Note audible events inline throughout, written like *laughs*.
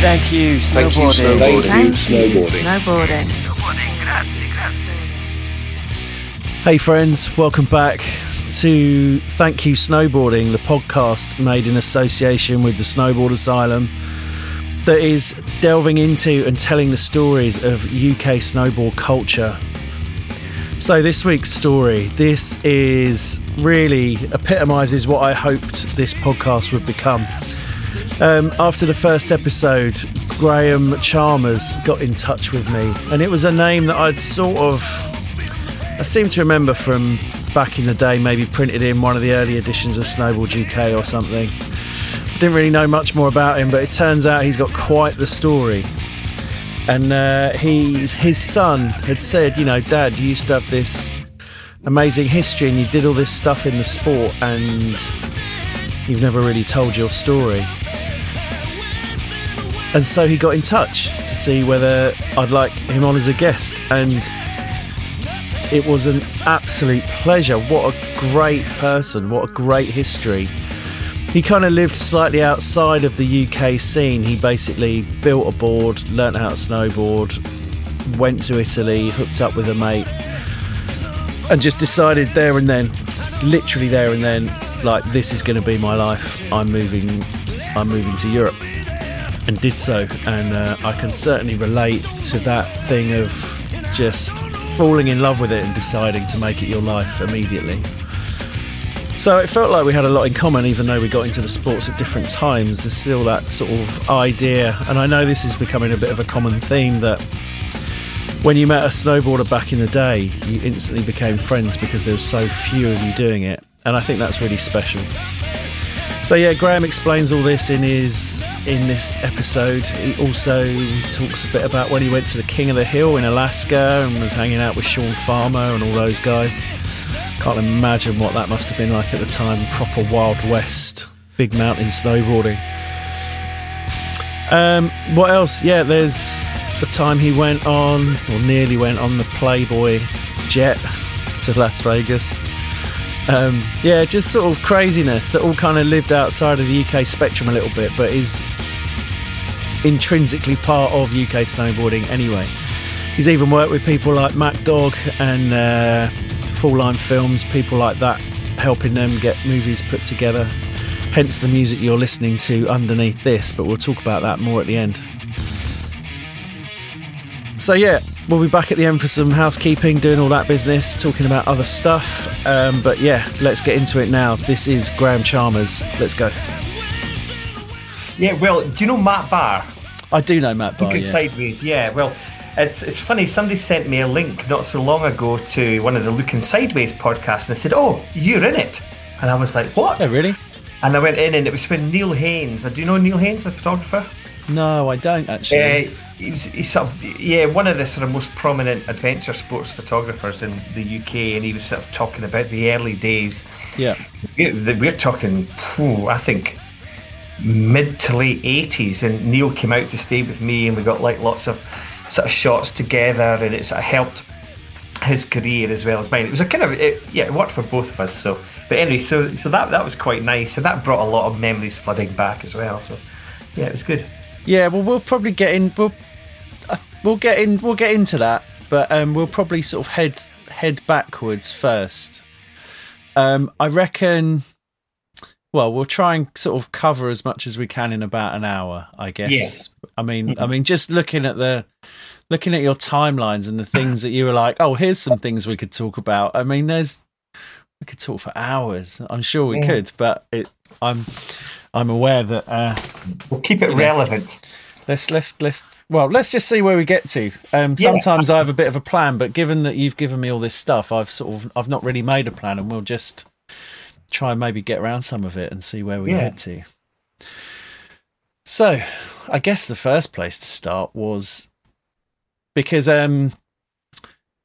Thank you, Thank you, snowboarding. snowboarding. Thank you, snowboarding. snowboarding. Hey, friends, welcome back to Thank You Snowboarding, the podcast made in association with the Snowboard Asylum that is delving into and telling the stories of UK snowboard culture. So, this week's story, this is really epitomises what I hoped this podcast would become. Um, after the first episode, Graeme Chalmers got in touch with me, and it was a name that I'd sort of I seem to remember from back in the day, maybe printed in one of the early editions of Snowball UK or something. Didn't really know much more about him, but it turns out he's got quite the story. And uh, he's, his son had said, you know, Dad, you used to have this amazing history and you did all this stuff in the sport and you've never really told your story. And so he got in touch to see whether I'd like him on as a guest. And it was an absolute pleasure. What a great person. What a great history. He kind of lived slightly outside of the UK scene. He basically built a board, learnt how to snowboard, went to Italy, hooked up with a mate, and just decided there and then, literally there and then, like this is going to be my life. I'm moving. I'm moving to Europe, and did so. And uh, I can certainly relate to that thing of just falling in love with it and deciding to make it your life immediately. So it felt like we had a lot in common, even though we got into the sports at different times. There's still that sort of idea, and I know this is becoming a bit of a common theme that when you met a snowboarder back in the day, you instantly became friends because there were so few of you doing it, and I think that's really special. So yeah, Graeme explains all this in his in this episode. He also talks a bit about when he went to the King of the Hill in Alaska and was hanging out with Shawn Farmer and all those guys. Can't imagine what that must have been like at the time. Proper Wild West, big mountain snowboarding. Um, what else? Yeah, there's the time he went on, or nearly went on the Playboy jet to Las Vegas. Um, yeah, just sort of craziness that all kind of lived outside of the UK spectrum a little bit, but is intrinsically part of UK snowboarding anyway. He's even worked with people like Mack Dawg and uh, Fall Line Films, people like that, helping them get movies put together. Hence the music you're listening to underneath this, but we'll talk about that more at the end. So, yeah, we'll be back at the end for some housekeeping, doing all that business, talking about other stuff. Um, but yeah, let's get into it now. This is Graeme Chalmers. Let's go. Yeah, well, do you know Matt Barr? I do know Matt Barr. Looking Yeah. Sideways, yeah. Well, it's it's funny. Somebody sent me a link not so long ago to one of the Looking Sideways podcasts, and they said, "Oh, you're in it," and I was like, "What?" Oh, really? And I went in, and it was with Neil Haynes. Do you know Neil Haynes, the photographer? No, I don't actually. Uh, he was, he's sort of, yeah, one of the sort of most prominent adventure sports photographers in the UK, and he was sort of talking about the early days. yeah. We're, we're talking, I think, mid to late 80s, and Neil came out to stay with me, and we got like lots of sort of shots together, and it sort of helped his career as well as mine. It was a kind of, it, yeah, it worked for both of us. So, but anyway, so so that that was quite nice, and that brought a lot of memories flooding back as well. So, yeah, it was good. Yeah, well, we'll probably get in. We'll uh, we'll get in. We'll get into that, but um, we'll probably sort of head head backwards first. Um, I reckon. Well, we'll try and sort of cover as much as we can in about an hour. I guess. Yeah. I mean, I mean, just looking at the looking at your timelines and the things that you were like, oh, here's some things we could talk about. I mean, there's we could talk for hours. I'm sure we Yeah. could, but it, I'm I'm aware that. Uh, We'll keep it relevant. Let's let's let's well let's just see where we get to. Um, Yeah. sometimes I have a bit of a plan, but given that you've given me all this stuff, I've sort of I've not really made a plan, and we'll just try and maybe get around some of it and see where we Yeah. head to. So, I guess the first place to start was because um,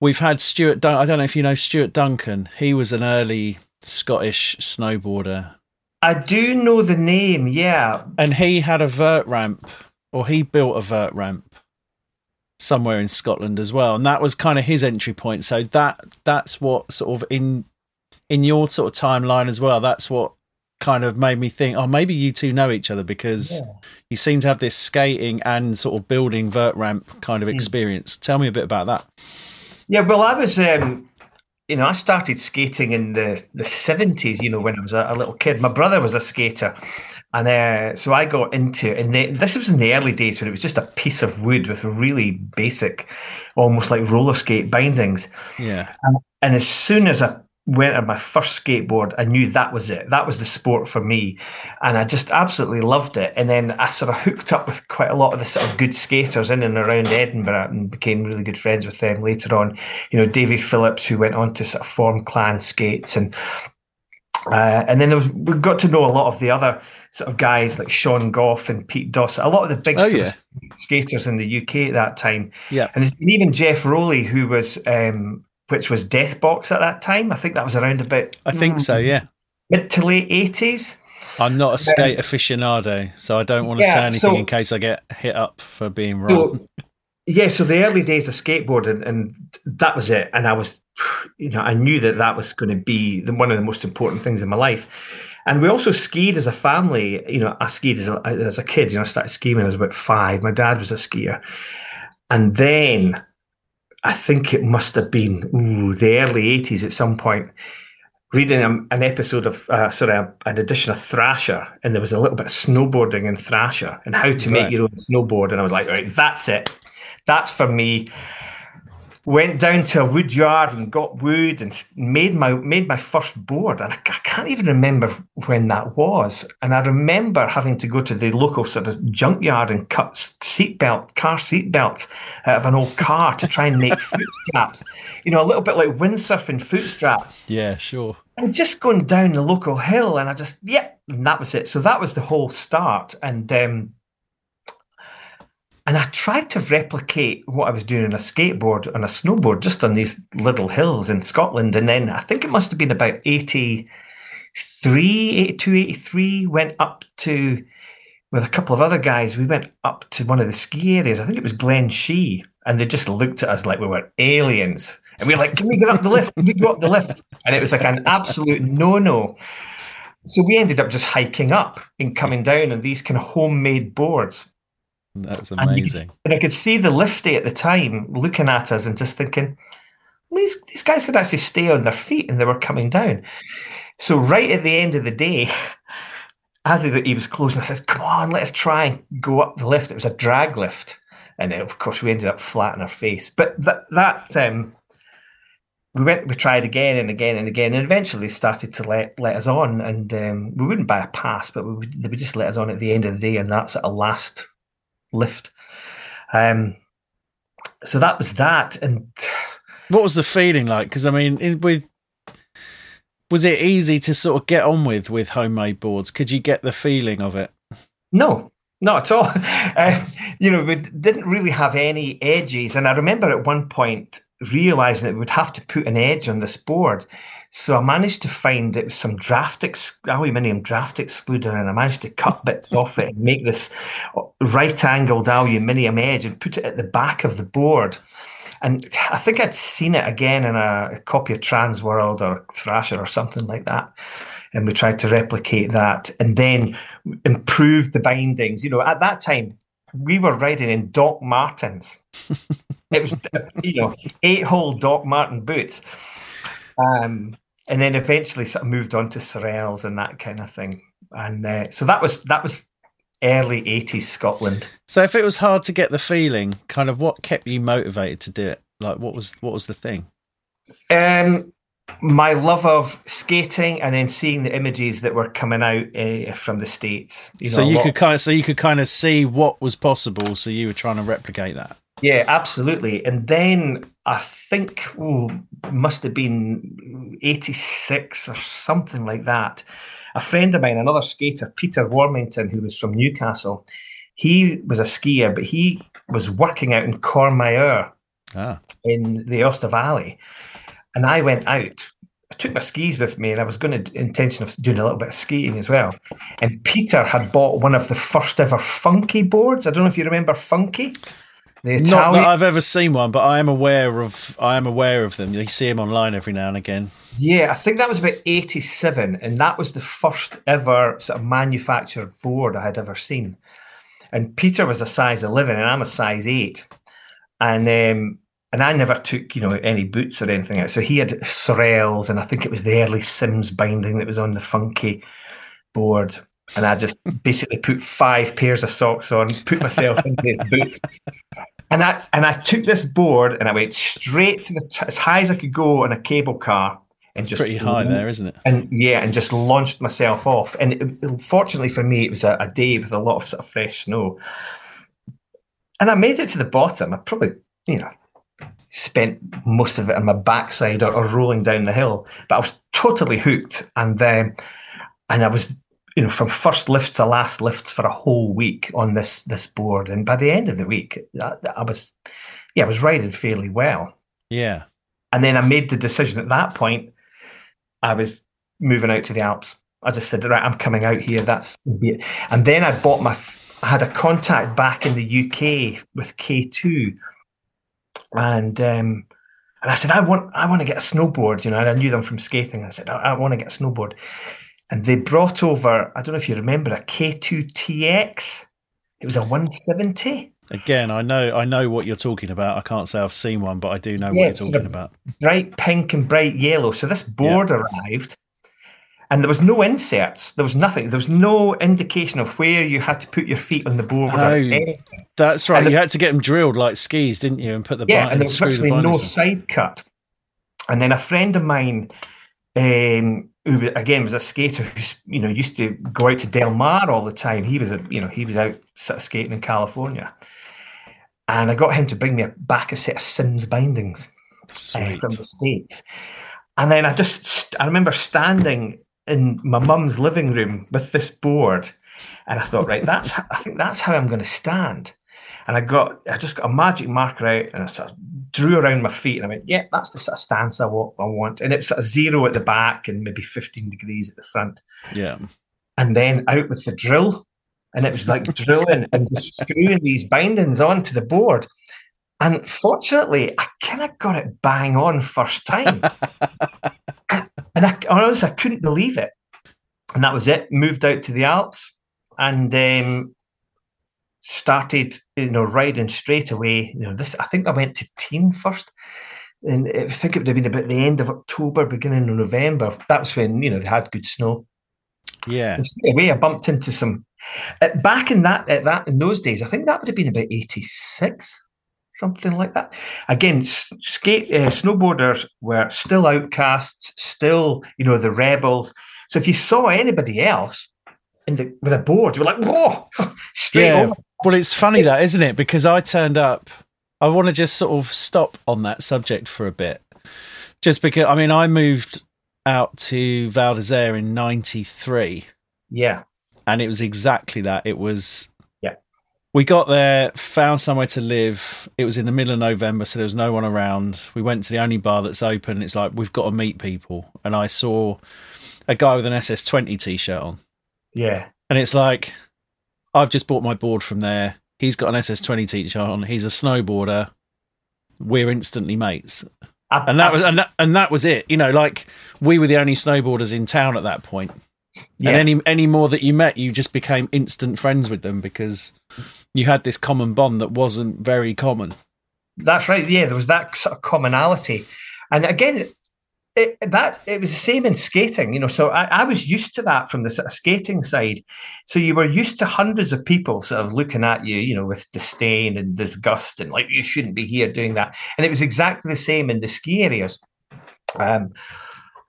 we've had Stuart. Dun- I don't know if you know Stuart Duncan. He was an early Scottish snowboarder I do know the name, yeah. and he had a vert ramp or he built a vert ramp somewhere in Scotland as well and that was kind of his entry point so that that's what sort of in in your sort of timeline as well that's what kind of made me think, oh, maybe you two know each other because Yeah. you seem to have this skating and sort of building vert ramp kind Hmm. of experience. Tell me a bit about that. Yeah, well, I was, um, you know, I started skating in the the seventies. You know, when I was a, a little kid. My brother was a skater, and uh, so I got into. it. And the, this was in the early days when it was just a piece of wood with really basic, almost like roller skate bindings. Yeah. And as soon as I went on my first skateboard, I knew that was it. That was the sport for me. And I just absolutely loved it. And then I sort of hooked up with quite a lot of the sort of good skaters in and around Edinburgh and became really good friends with them later on. You know, Davy Phillips, who went on to sort of form Clan Skates and uh, and then there was, we got to know a lot of the other sort of guys like Sean Goff and Pete Doss, a lot of the big Oh, yeah. skaters in the UK at that time. Yeah. And and even Jeff Rowley, who was, um, which was Deathbox at that time. I think that was around about I think so, Mm. yeah. mid to late 80s. I'm not a skate aficionado, so I don't want to Yeah, say anything so- in case I get hit up for being wrong. So, yeah, so the early days of skateboarding, and that was it. And I was, you know, I knew that that was going to be the, one of the most important things in my life. And we also skied as a family. You know, I skied as a, as a kid. You know, I started skiing when I was about five. My dad was a skier, and then I think it must have been ooh, the early eighties at some point. Reading a, an episode of, uh, sorry, a, an edition of Thrasher, and there was a little bit of snowboarding in Thrasher and how to Right. make your own snowboard. And I was like, right, that's it. That's for me. Went down to a wood yard and got wood and made my made my first board. And I, I can't even remember when that was. And I remember having to go to the local sort of junkyard and cut seatbelt car seatbelts out of an old car to try and make foot *laughs* straps. You know, a little bit like windsurfing foot straps Yeah, sure. and just going down the local hill and i just yep and that was it so that was the whole start and um and i tried to replicate what i was doing on a skateboard on a snowboard just on these little hills in scotland. And then i think it must have been about 83 82 83 went up to with a couple of other guys we went up to one of the ski areas. I think it was glen shee. And they just looked at us like we were aliens. And we were like can we get up the lift? Can we go up the lift? And it was like an absolute no-no. So we ended up just hiking up and coming down on these kind of homemade boards That's amazing. and I could see the lifty at the time looking at us and just thinking, these, these guys could actually stay on their feet and they were coming down. So, right at the end of the day, *laughs* as he, he was closing, I said, Come on, let's try and go up the lift. It was a drag lift. And then, of course, we ended up flat on our face. But that, that um, we went, we tried again and again and again, and eventually started to let let us on. And um, we wouldn't buy a pass, but we would, they would just let us on at the end of the day, and that's at a last lift. Um, so that was that, and What was the feeling like? Because I mean, in, with was it easy to sort of get on with with homemade boards? Could you get the feeling of it? no, not at all. Uh, *laughs* you know, we didn't really have any edges, and I remember at one point realizing that we would have to put an edge on this board. So I managed to find it was some draft ex- aluminium draft excluder, and I managed to cut bits *laughs* off it and make this right-angled aluminium edge and put it at the back of the board. And I think I'd seen it again in a, a copy of Transworld or Thrasher or something like that. And we tried to replicate that and then improve the bindings. You know, at that time, we were riding in Doc Martens. *laughs* it was, you know, eight hole Doc Martens boots. Um, and then eventually sort of moved on to Sorels and that kind of thing. And uh, so that was that was early 80s Scotland. So if it was hard to get the feeling, kind of what kept you motivated to do it? Like what was what was the thing? Um, my love of skating and then seeing the images that were coming out uh, from the states. You know, so you could kind of so you could kind of see what was possible. So you were trying to replicate that. yeah, absolutely. And then I think must have been eighty six or something like that. A friend of mine, another skater, Peter Warmington, who was from Newcastle, he was a skier, but he was working out in Courmayeur. Ah, in the Aosta Valley, and I went out. I took my skis with me, and I was going to intention of doing a little bit of skiing as well. And Peter had bought one of the first ever Funky boards. I don't know if you remember Funky. The Not that I've ever seen one, but I am aware of. I am aware of them. You see them online every now and again. Yeah, I think that was about 87, and that was the first ever sort of manufactured board I had ever seen. And Peter was a size 11, and I'm a size 8. And um, and I never took, you know, any boots or anything out. So he had Sorels, and I think it was the early Sims binding that was on the funky board. And I just basically put five pairs of socks on, put myself into his boots. And I and I took this board and I went straight to the t- as high as I could go on a cable car and just Pretty high there, isn't it? and yeah, and just launched myself off. And it, fortunately for me, it was a, a day with a lot of sort of fresh snow. And I made it to the bottom. I probably, you know, spent most of it on my backside or, or rolling down the hill, but I was totally hooked. And then, and I was, you know, from first lifts to last lifts for a whole week on this this board. And by the end of the week, I, I was, yeah, I was riding fairly well. Yeah. And then I made the decision at that point, I was moving out to the Alps. I just said, right, I'm coming out here. That's it. And then I bought my, I had a contact back in the UK with K2. And, um, and I said, I want, I want to get a snowboard, you know, and I knew them from skating. I said, I, I want to get a snowboard. And they brought over, I don't know if you remember, a K2 TX. It was a 170. Again, I know. I know what you're talking about. I can't say I've seen one, but I do know what you're talking about. bright pink and bright yellow. So this board arrived, and there was no inserts. There was nothing. There was no indication of where you had to put your feet on the board. Oh. That's right. And the- you had to get them drilled like skis, didn't you? And put the yeah, and there was screw the no side cut. And then a friend of mine, um, who again was a skater who's you know used to go out to Del Mar all the time. He was a you know he was out skating in California, and I got him to bring me a, back a set of Sims bindings. uh, from the States. And then I just, st- I remember standing in my mum's living room with this board. And I thought, right, that's, I think that's how I'm going to stand. And I got, I just got a magic marker out and I sort of drew around my feet and I went, yeah, that's the sort of stance I want. I want. And it was sort of zero at the back and maybe 15 degrees at the front. Yeah. And then out with the drill. And it was like *laughs* drilling and screwing these bindings onto the board. And fortunately, I kind of got it bang on first time. *laughs* and I honestly, I couldn't believe it. And that was it. Moved out to the Alps and um, started, you know, riding straight away. You know, this I think I went to Tignes first. And I think it would have been about the end of October, beginning of November. That was when, you know, they had good snow. Yeah. And straight away, I bumped into some. Uh, back in that, at that in those days, I think that would have been about eighty six, something like that. Again, skate uh, snowboarders were still outcasts, still you know the rebels. So if you saw anybody else in the with a board, you were like, whoa, *laughs* straight Yeah. over. Well, it's funny that, isn't it? Because I turned up. I want to just sort of stop on that subject for a bit, just because. I mean, I moved out to Val d'Isere in '93, Yeah, and it was exactly that. It was. Yeah. We got there, found somewhere to live. It was in the middle of November, so there was no one around. We went to the only bar that's open. It's like we've got to meet people, and I saw a guy with an SS20 t-shirt on. yeah, And it's like, I've just bought my board from there. He's got an SS20 t-shirt on. He's a snowboarder. We're instantly mates, and that was and that, and that was it. You know, like we were the only snowboarders in town at that point. yeah. And any any more that you met, you just became instant friends with them because you had this common bond that wasn't very common. That's right. Yeah, there was that sort of commonality, and again, it, that it was the same in skating. You know, so I, I was used to that from the sort of skating side. So you were used to hundreds of people sort of looking at you, you know, with disdain and disgust, and like you shouldn't be here doing that. And it was exactly the same in the ski areas. Um,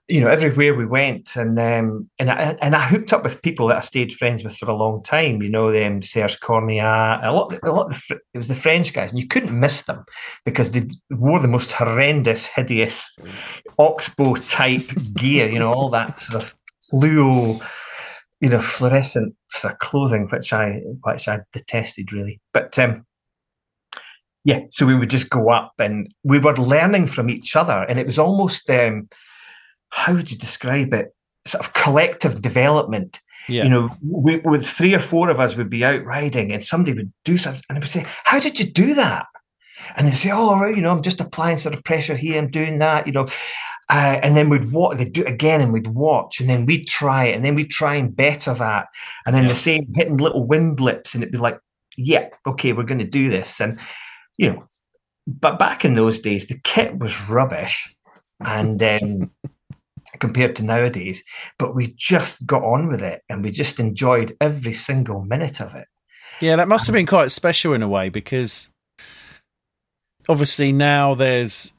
you know, everywhere we went, and um, and I, and I hooked up with people that I stayed friends with for a long time. You know, them Serge Cornea, a lot, a lot. Of it was the French guys, and you couldn't miss them because they wore the most horrendous, hideous oxbow type gear. You know, all that sort of fluo, you know, fluorescent sort of clothing, which I which I detested really. But um, yeah, so we would just go up, and we were learning from each other, and it was almost. Um, how would you describe it? Sort of collective development. Yeah. You know, we, with three or four of us would be out riding, and somebody would do something, and I would say, "How did you do that?" and they say, "Oh, right, you know, I'm just applying sort of pressure here. I'm doing that, you know." Uh, and then we'd watch, they'd do it again and we'd watch, and then we'd try it, and then we'd try and better that. And then Yeah. the same hitting little wind lips, and it'd be like, yeah, okay, we're going to do this. And, you know, but back in those days, the kit was rubbish. And um, compared to nowadays, but we just got on with it and we just enjoyed every single minute of it. Yeah, that must have been quite special in a way because obviously now there's,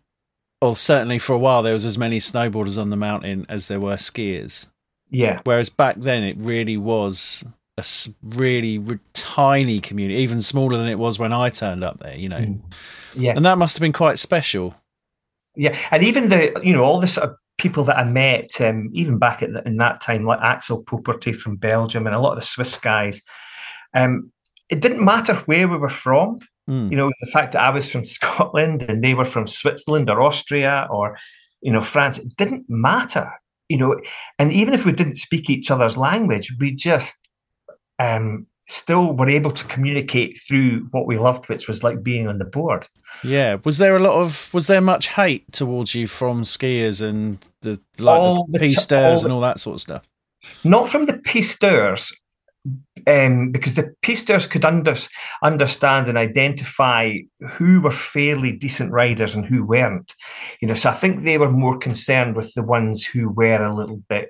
or certainly for a while, there was as many snowboarders on the mountain as there were skiers. Yeah. Whereas back then it really was a really r- tiny community, even smaller than it was when I turned up there, you know. Mm. Yeah. And that must have been quite special. Yeah, and even the you know all the sort of people that I met, um, even back at the, in that time, like Axel Pauporté from Belgium and a lot of the Swiss guys, um, it didn't matter where we were from. Mm. You know, the fact that I was from *laughs* Scotland and they were from Switzerland or Austria or you know France, it didn't matter. You know, and even if we didn't speak each other's language, we just um, still were able to communicate through what we loved, which was like being on the board. Yeah. Was there a lot of, was there much hate towards you from skiers and the, like All the the t- pisteurs all the- and all that sort of stuff? not from the pisteurs, um, because the pisteurs could under, understand and identify who were fairly decent riders and who weren't. You know, so I think they were more concerned with the ones who were a little bit,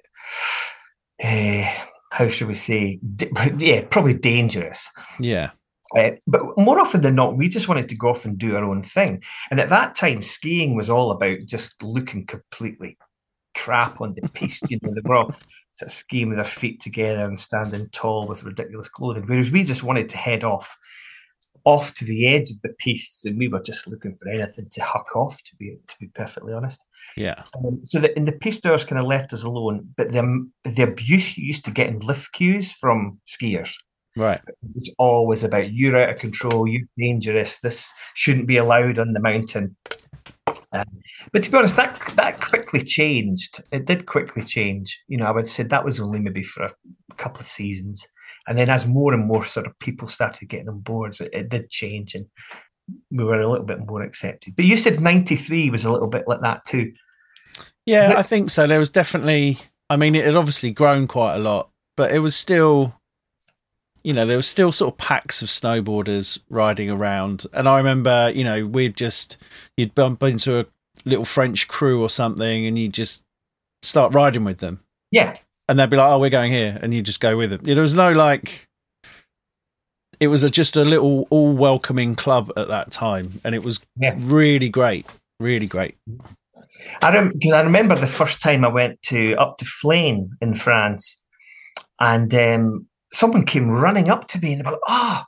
uh, how should we say, *laughs* yeah, probably dangerous. Yeah. Uh, but more often than not, we just wanted to go off and do our own thing. And at that time, skiing was all about just looking completely crap on the piste. you know, they were all *laughs* sort of skiing with their feet together and standing tall with ridiculous clothing. Whereas we just wanted to head off, off to the edge of the pistes, and we were just looking for anything to huck off. To be to be perfectly honest. Yeah. Um, so that in the pisteurs kind of left us alone, but the the abuse you used to get in lift queues from skiers Right. it's always about you're out of control, you're dangerous, this shouldn't be allowed on the mountain. Um, but to be honest, that that quickly changed. It did quickly change. You know, I would say that was only maybe for a couple of seasons, and then as more and more sort of people started getting on boards, it, it did change, and we were a little bit more accepted. But you said '93 was a little bit like that too. Yeah, I think so. There was definitely, I mean, it had obviously grown quite a lot, but it was still, you know, there was still sort of packs of snowboarders riding around. And I remember, you know, we'd just, you'd bump into a little French crew or something and you'd just start riding with them. Yeah, And they'd be like, oh, we're going here. And you just go with them. There was no like, it was a, just a little all welcoming club at that time. And it was Yeah. really great. Really great. I rem- because I remember the first time I went to up to Flaine in France, and um, someone came running up to me and they were like, "Oh,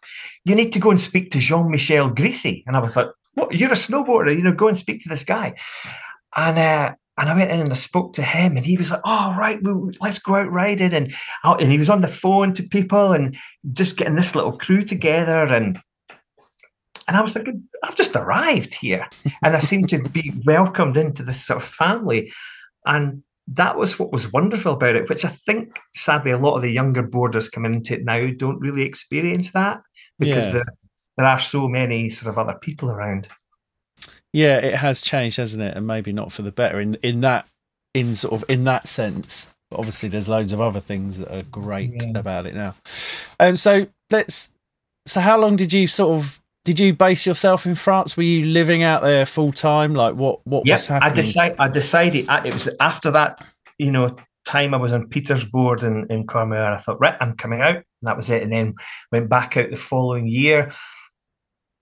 you need to go and speak to Jean Michel Grissy." And I was like, "What? You're a snowboarder? You know, go and speak to this guy." And uh, and I went in and I spoke to him, and he was like, "Oh, right, well, let's go out riding." And out, and he was on the phone to people and just getting this little crew together and. And I was thinking, I've just arrived here and I seemed to be welcomed into this sort of family. And that was what was wonderful about it, which I think sadly a lot of the younger boarders coming into it now don't really experience that because Yeah. there, there are so many sort of other people around. Yeah, it has changed, hasn't it? And maybe not for the better in in that in sort of in that sense. But obviously, there's loads of other things that are great Yeah. about it now. Um, so let's. So how long did you sort of did you base yourself in France? Were you living out there full time? Like what what was Yes, I, happening? decide, I decided it was after that, you know, time I was on Peter's board in, in Courmayeur. I thought, right, I'm coming out. And that was it. And then went back out the following year.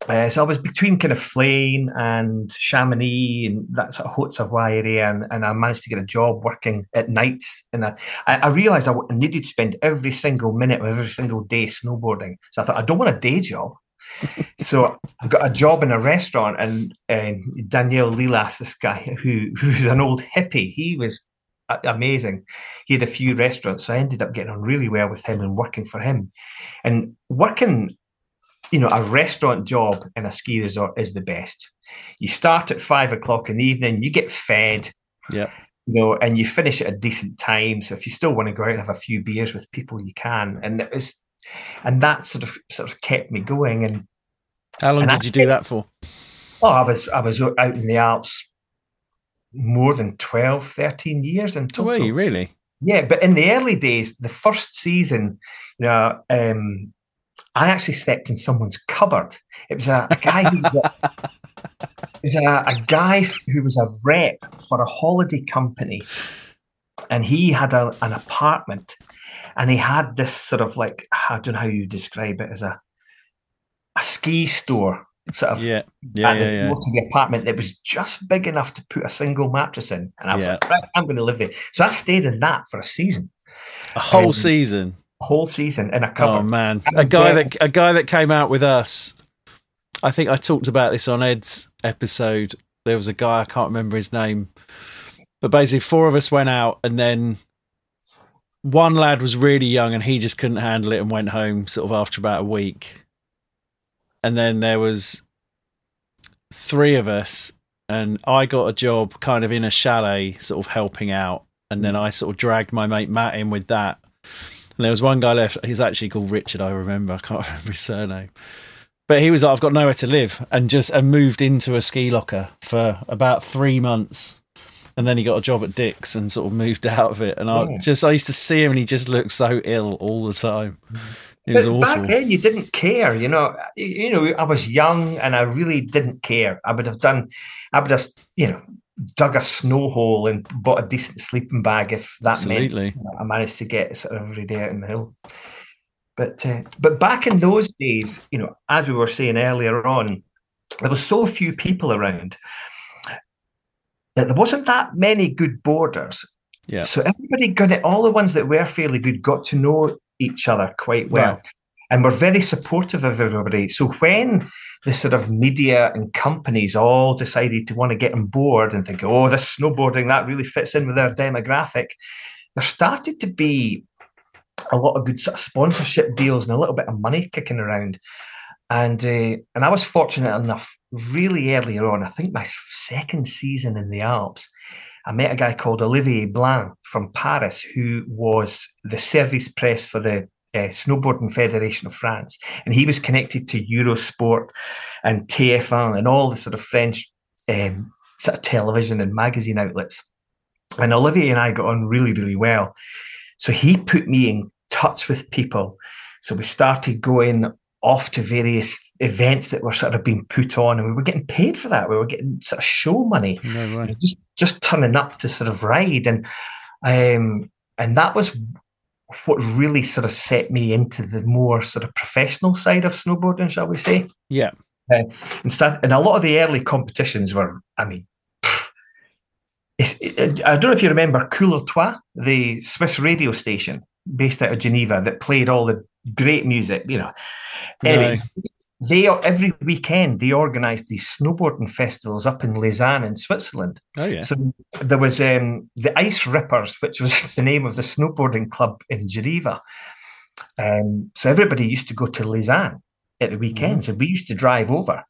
Uh, so I was between kind of Flaine and Chamonix and that sort of Haute Savoie area, and, and I managed to get a job working at nights. And I, I I realised I needed to spend every single minute of every single day snowboarding. So I thought I don't want a day job. *laughs* so I got a job in a restaurant, and um, Daniel Lilas, this guy who who's an old hippie, he was amazing. He had a few restaurants, so I ended up getting on really well with him and working for him. And working, you know, a restaurant job in a ski resort is the best. You start at five o'clock in the evening, you get fed, yeah, you know, and you finish at a decent time. So if you still want to go out and have a few beers with people, you can. And it was, and that sort of sort of kept me going. And how long and did I you do that for? Oh, I was I was out in the Alps more than 12, 13 years in total. Were you really? Yeah, but in the early days, the first season, you know, um, I actually slept in someone's cupboard. It was a, a guy who was a, *laughs* was a, a guy who was a rep for a holiday company, and he had a, an apartment, and he had this sort of like I don't know how you describe it as a a ski store sort of Yeah, yeah, at yeah, the yeah. to the apartment that was just big enough to put a single mattress in. And I was Yeah. like, right, I'm going to live there. So I stayed in that for a season, A whole Um, season. Whole season in a Oh man, And a guy that a guy that came out with us. I think I talked about this on Ed's episode. There was a guy I can't remember his name, but basically four of us went out, and then one lad was really young and he just couldn't handle it and went home sort of after about a week. And then there was three of us, and I got a job kind of in a chalet, sort of helping out, and then I sort of dragged my mate Matt in with that. And there was one guy left. He's actually called Richard. I remember. I can't *laughs* remember his surname. But he was like, I've got nowhere to live, and just and moved into a ski locker for about three months, and then he got a job at Dick's and sort of moved *laughs* out of it. And I Yeah. just I used to see him, and he just looked so ill all the time. It was but awful. back then, you didn't care. You know, you, you know, I was young and I really didn't care. I would have done, I would have, you know, dug a snow hole and bought a decent sleeping bag if that meant Absolutely. you know, I managed to get sort of every day out in the hill. But uh, but back in those days, you know, as we were saying earlier on, there was so few people around that there wasn't that many good boarders. Yeah. So everybody got it. All the ones that were fairly good got to know each other quite well, Right. and were very supportive of everybody. So when the sort of media and companies all decided to want to get on board and think, oh, this snowboarding that really fits in with their demographic, there started to be a lot of good sort of sponsorship deals and a little bit of money kicking around. And uh, and I was fortunate enough really earlier on. I think my second season in the Alps, I met a guy called Olivier Blanc from Paris, who was the service press for the uh, Snowboarding Federation of France, and he was connected to Eurosport and TF1 and all the sort of French um, sort of television and magazine outlets. And Olivier and I got on really, really well. So he put me in touch with people. So we started going off to various events that were sort of being put on, and we were getting paid for that. We were getting sort of show money No you way. know, just just turning up to sort of ride and um and that was what really sort of set me into the more sort of professional side of snowboarding shall we say. Yeah. Uh, instead and a lot of the early competitions were i mean *sighs* it's, it, i don't know if you remember Couleur 3, the swiss radio station based out of geneva that played all the great music you know. Anyway they every weekend they organized these snowboarding festivals up in lausanne in switzerland Oh yeah. so there was um, the Ice Rippers, which was *laughs* the name of the snowboarding club in Geneva. Um, so everybody used to go to Lausanne at the weekends, and we used to drive over,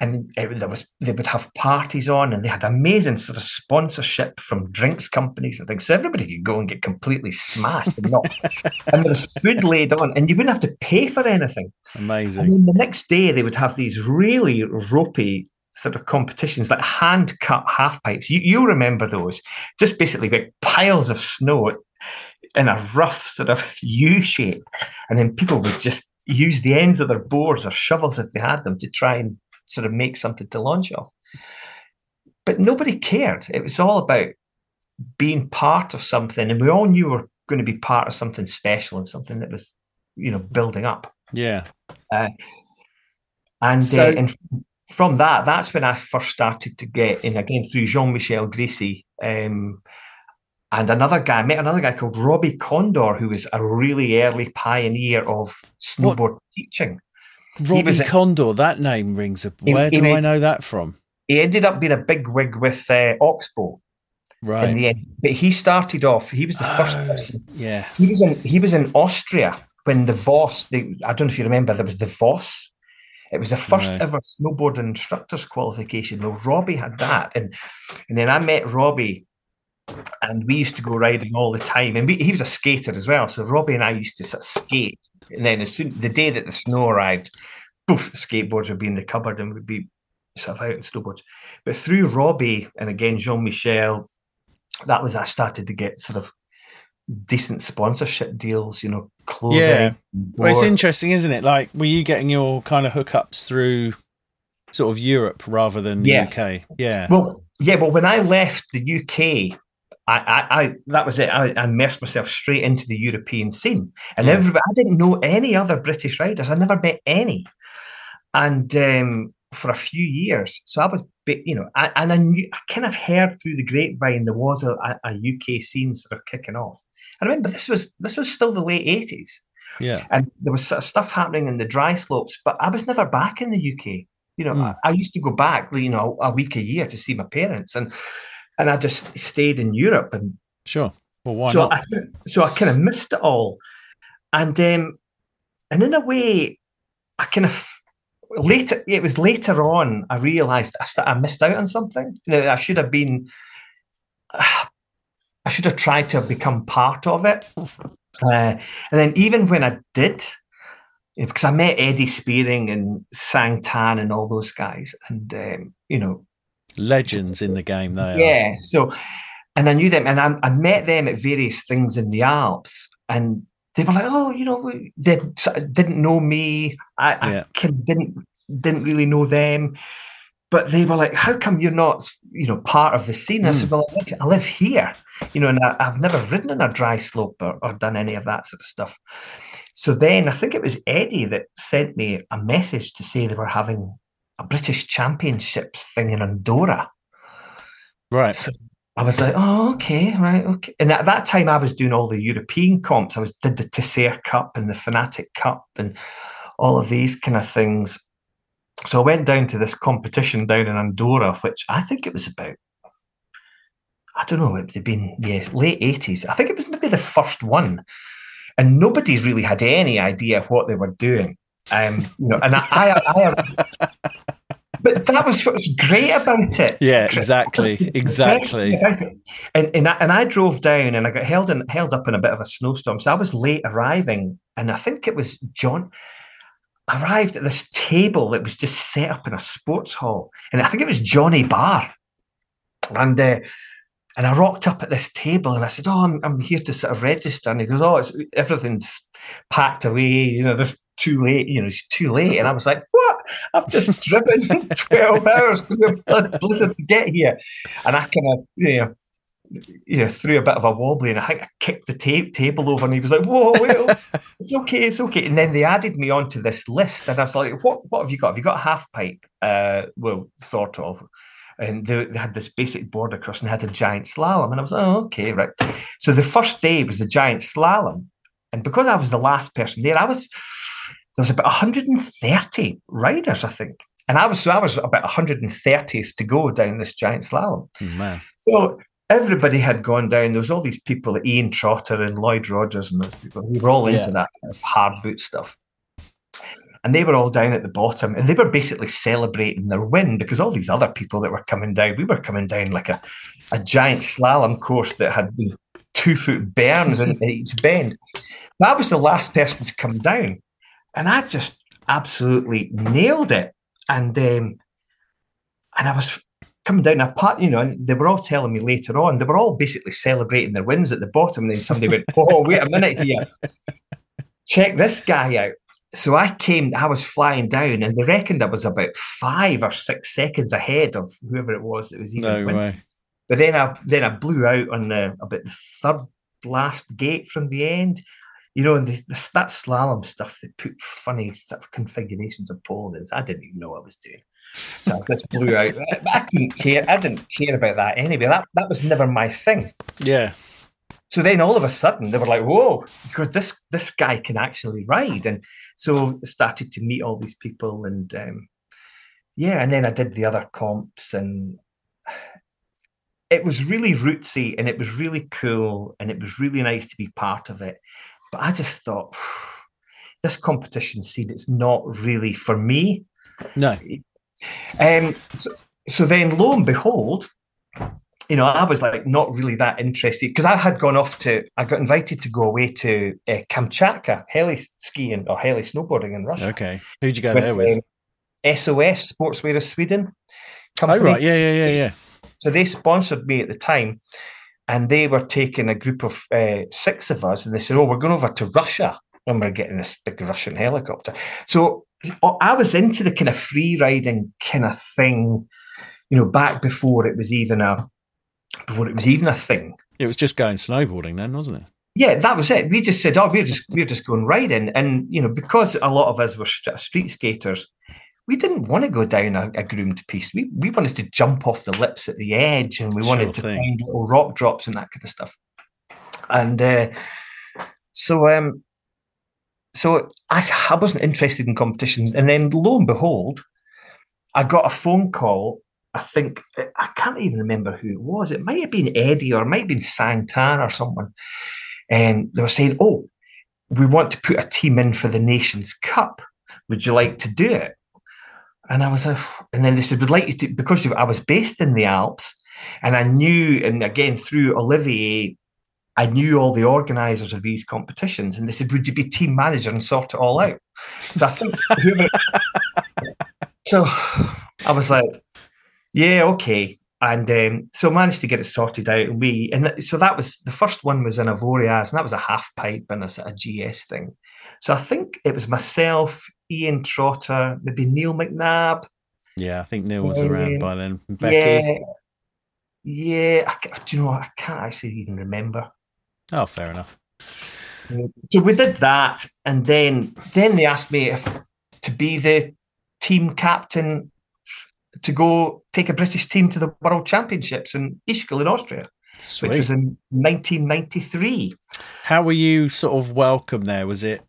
and it, there was they would have parties on, and they had amazing sort of sponsorship from drinks companies and things. So everybody could go and get completely smashed and not, *laughs* and there was food laid on, and you wouldn't have to pay for anything. Amazing. And then the next day, they would have these really ropey sort of competitions, like hand cut half pipes. You you remember those? Just basically like piles of snow in a rough sort of U shape, and then people would just use the ends of their boards or shovels if they had them to try and sort of make something to launch off. But nobody cared. It was all about being part of something, and we all knew we were going to be part of something special and something that was, you know, building up. Yeah. And, So- uh, and from that, that's when I first started to get in again through Jean Michel Gracie. Um, and another guy, I met another guy called Robbie Condor, who was a really early pioneer of snowboard teaching. Robbie a- Condor. That name rings a. He- Where he do I know that from? He ended up being a big wig with uh, Oxbow in Right. the end, but he started off. He was the first Oh, person. yeah. He was in he was in Austria when the Voss. The, I don't know if you remember. There was the Voss. It was the first No. ever snowboard instructors qualification. Well, Robbie had that, and and then I met Robbie, and we used to go riding all the time. And we, he was a skater as well, so Robbie and I used to skate. And then as soon the day that the snow arrived, poof, skateboards would be in the cupboard and we'd be sort of out in snowboards. But through Robbie and again Jean Michel, that was I started to get sort of decent sponsorship deals. You know, clothing. Yeah. Well, it's interesting, isn't it? Like, were you getting your kind of hookups through sort of Europe rather than Yeah. UK? Yeah. Well, yeah, well, when I left the UK, I, I, I that was it. I, I immersed myself straight into the European scene, and Yeah. everybody. I didn't know any other British riders. I never met any, and um, for a few years, so I was, you know, I, and I knew I kind of heard through the grapevine there was a, a, UK scene sort of kicking off. I remember this was this was still the late eighties, yeah. and there was sort of stuff happening in the dry slopes, but I was never back in the UK. You know, Hmm. I, I used to go back, you know, a week a year to see my parents, and and I just stayed in Europe, and Sure. Well, why so not? I so I kind of missed it all, and um, and in a way, I kind of later. It was later on I realised I, st- I missed out on something. You know, I should have been. *sighs* I should have tried to become part of it, uh, and then even when I did, because I met Eddie Spearing and Sang Tan and all those guys, and um, you know, Legends in the game, they are. yeah. So, and I knew them, and I, I met them at various things in the Alps, and they were like, "Oh, you know, they didn't know me. I, I Yeah. of didn't didn't really know them." But they were like, "How come you're not, you know, part of the scene?" I Hmm. said, "Well, I live, I live here, you know, and I, I've never ridden in a dry slope or, or done any of that sort of stuff." So then I think it was Eddie that sent me a message to say they were having a British Championships thing in Andorra. Right. So I was like, oh, okay, right, okay. And at that time, I was doing all the European comps. I was did the Tesser Cup and the Fanatic Cup and all of these kind of things. So I went down to this competition down in Andorra, which I think it was about, I don't know, it would have been yeah, late eighties. I think it was maybe the first one, and nobody's really had any idea what they were doing. Um, you know, and I, I, I but that was what was great about it. Yeah, exactly. Exactly. And and I, and I drove down and I got held in, held up in a bit of a snowstorm. So I was late arriving, and I think it was John arrived at this table that was just set up in a sports hall, and I think it was Johnny Barr, and. Uh, and I rocked up at this table and I said, "Oh, I'm, I'm here to sort of register." And he goes, "Oh, it's everything's packed away. You know, this too late. You know, it's too late." And I was like, "What? I've just driven *laughs* twelve hours through a blizzard to get here." And I kind of, you know, you know, threw a bit of a wobbly, and I think I kicked the ta- table over, and he was like, "Whoa, *laughs* it's okay, it's okay." And then they added me onto this list, and I was like, "What? What have you got? Have you got a half pipe?" Uh, well, sort of. And they, they had this basic board across and they had a giant slalom, and I was like, "Oh, okay, right." So the first day was the giant slalom, and because I was the last person there, I was there was about 130 riders, I think, and I was so I was about 130th to go down this giant slalom. Mm, Man. So everybody had gone down. There was all these people, like Ian Trotter and Lloyd Rogers, and those people. We were all into Yeah. that kind of hard boot stuff. And they were all down at the bottom, and they were basically celebrating their win because all these other people that were coming down, we were coming down like a, a giant slalom course that had two foot berms in each bend. That was the last person to come down, and I just absolutely nailed it. And um, and I was coming down a part, you know, and they were all telling me later on, they were all basically celebrating their wins at the bottom. And then somebody went, Oh, wait a minute here. Check this guy out. So I came, I was flying down, and they reckoned I was about five or six seconds ahead of whoever it was that was even No winning. way. But then I then I blew out on the about the third last gate from the end. You know, and the, the that slalom stuff, they put funny sort of configurations of poles in. I didn't even know what I was doing. So I just blew out. But I couldn't care. I didn't care about that anyway. That that was never my thing. Yeah. So then all of a sudden they were like, "Whoa, God, this this guy can actually ride!" And so I started to meet all these people, and um, yeah, and then I did the other comps, and it was really rootsy, and it was really cool, and it was really nice to be part of it. But I just thought *sighs* this competition scene it's not really for me. No. Um, so, so then, lo and behold, you know, I was like not really that interested because I had gone off to, I got invited to go away to uh, Kamchatka, heli skiing or heli snowboarding in Russia. Okay. Who'd you go with, there with? um, SOS Sportswear of Sweden. Oh right, yeah, yeah, yeah, yeah. So they sponsored me at the time, and they were taking a group of uh, six of us, and they said, "Oh, we're going over to Russia, and we're getting this big Russian helicopter." So I was into the kind of free riding kind of thing, you know, back before it was even a before it was even a thing. It was just going snowboarding then, wasn't it? Yeah, that was it. We just said, "Oh, we're just we're just going riding," and you know, because a lot of us were st- street skaters, we didn't want to go down a, a groomed piece. We we wanted to jump off the lips at the edge, and we wanted Sure to thing. find little rock drops and that kind of stuff. And uh, so, um, so I, I wasn't interested in competition, and then lo and behold, I got a phone call. I think I can't even remember who it was. It might have been Eddie or it might have been Santan or someone. And they were saying, "Oh, we want to put a team in for the Nations Cup. Would you like to do it?" And I was like, and then they said, "We'd like you to," because I was based in the Alps, and I knew, and again through Olivier, I knew all the organisers of these competitions, and they said, "Would you be team manager and sort it all out?" So I think, *laughs* so I was like, "Yeah, okay." And um, so managed to get it sorted out, and we, and so that was the first one was in Avoriaz, and that was a half pipe and a GS thing. So I think it was myself, Ian Trotter, maybe Neil McNabb. Yeah, I think Neil was around Um, by then. Becky. Yeah, yeah. I, do you know? what? I can't actually even remember. Oh, fair enough. So we did that, and then then they asked me if to be the team captain to go take a British team to the World Championships in Ischgl in Austria, which was in 1993. How were you sort of welcome there? Was it?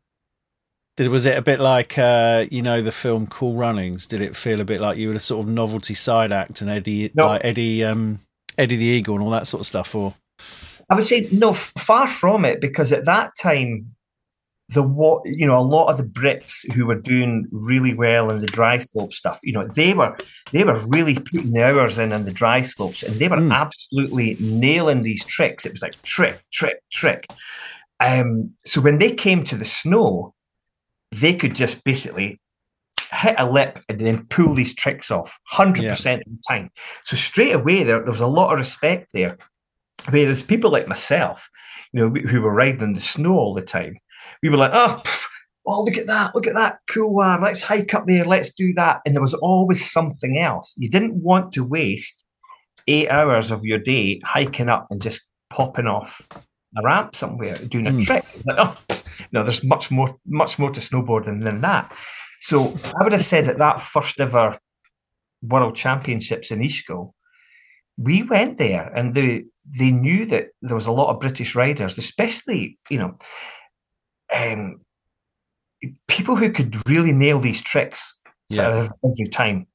Did was it a bit like uh, you know the film Cool Runnings? Did it feel a bit like you were a sort of novelty side act and Eddie, No. like Eddie, um, Eddie the Eagle and all that sort of stuff? Or I would say no, far from it, because at that time, the what you know, a lot of the Brits who were doing really well in the dry slope stuff, you know, they were they were really putting the hours in on the dry slopes, and they were Mm. absolutely nailing these tricks. It was like trick, trick, trick. Um, so when they came to the snow, they could just basically hit a lip and then pull these tricks off 100% of the time. So straight away, there, there was a lot of respect there. Whereas people like myself, you know, who were riding in the snow all the time, we were like, oh, pff, oh, look at that, look at that, cool one. Let's hike up there, let's do that. And there was always something else. You didn't want to waste eight hours of your day hiking up and just popping off a ramp somewhere doing a Hmm. trick. Like, oh, no, there's much more, much more to snowboarding than that. So I would have said that that first ever World Championships in Ischgl, we went there and they they knew that there was a lot of British riders, especially you know, um, people who could really nail these tricks Yeah. every time,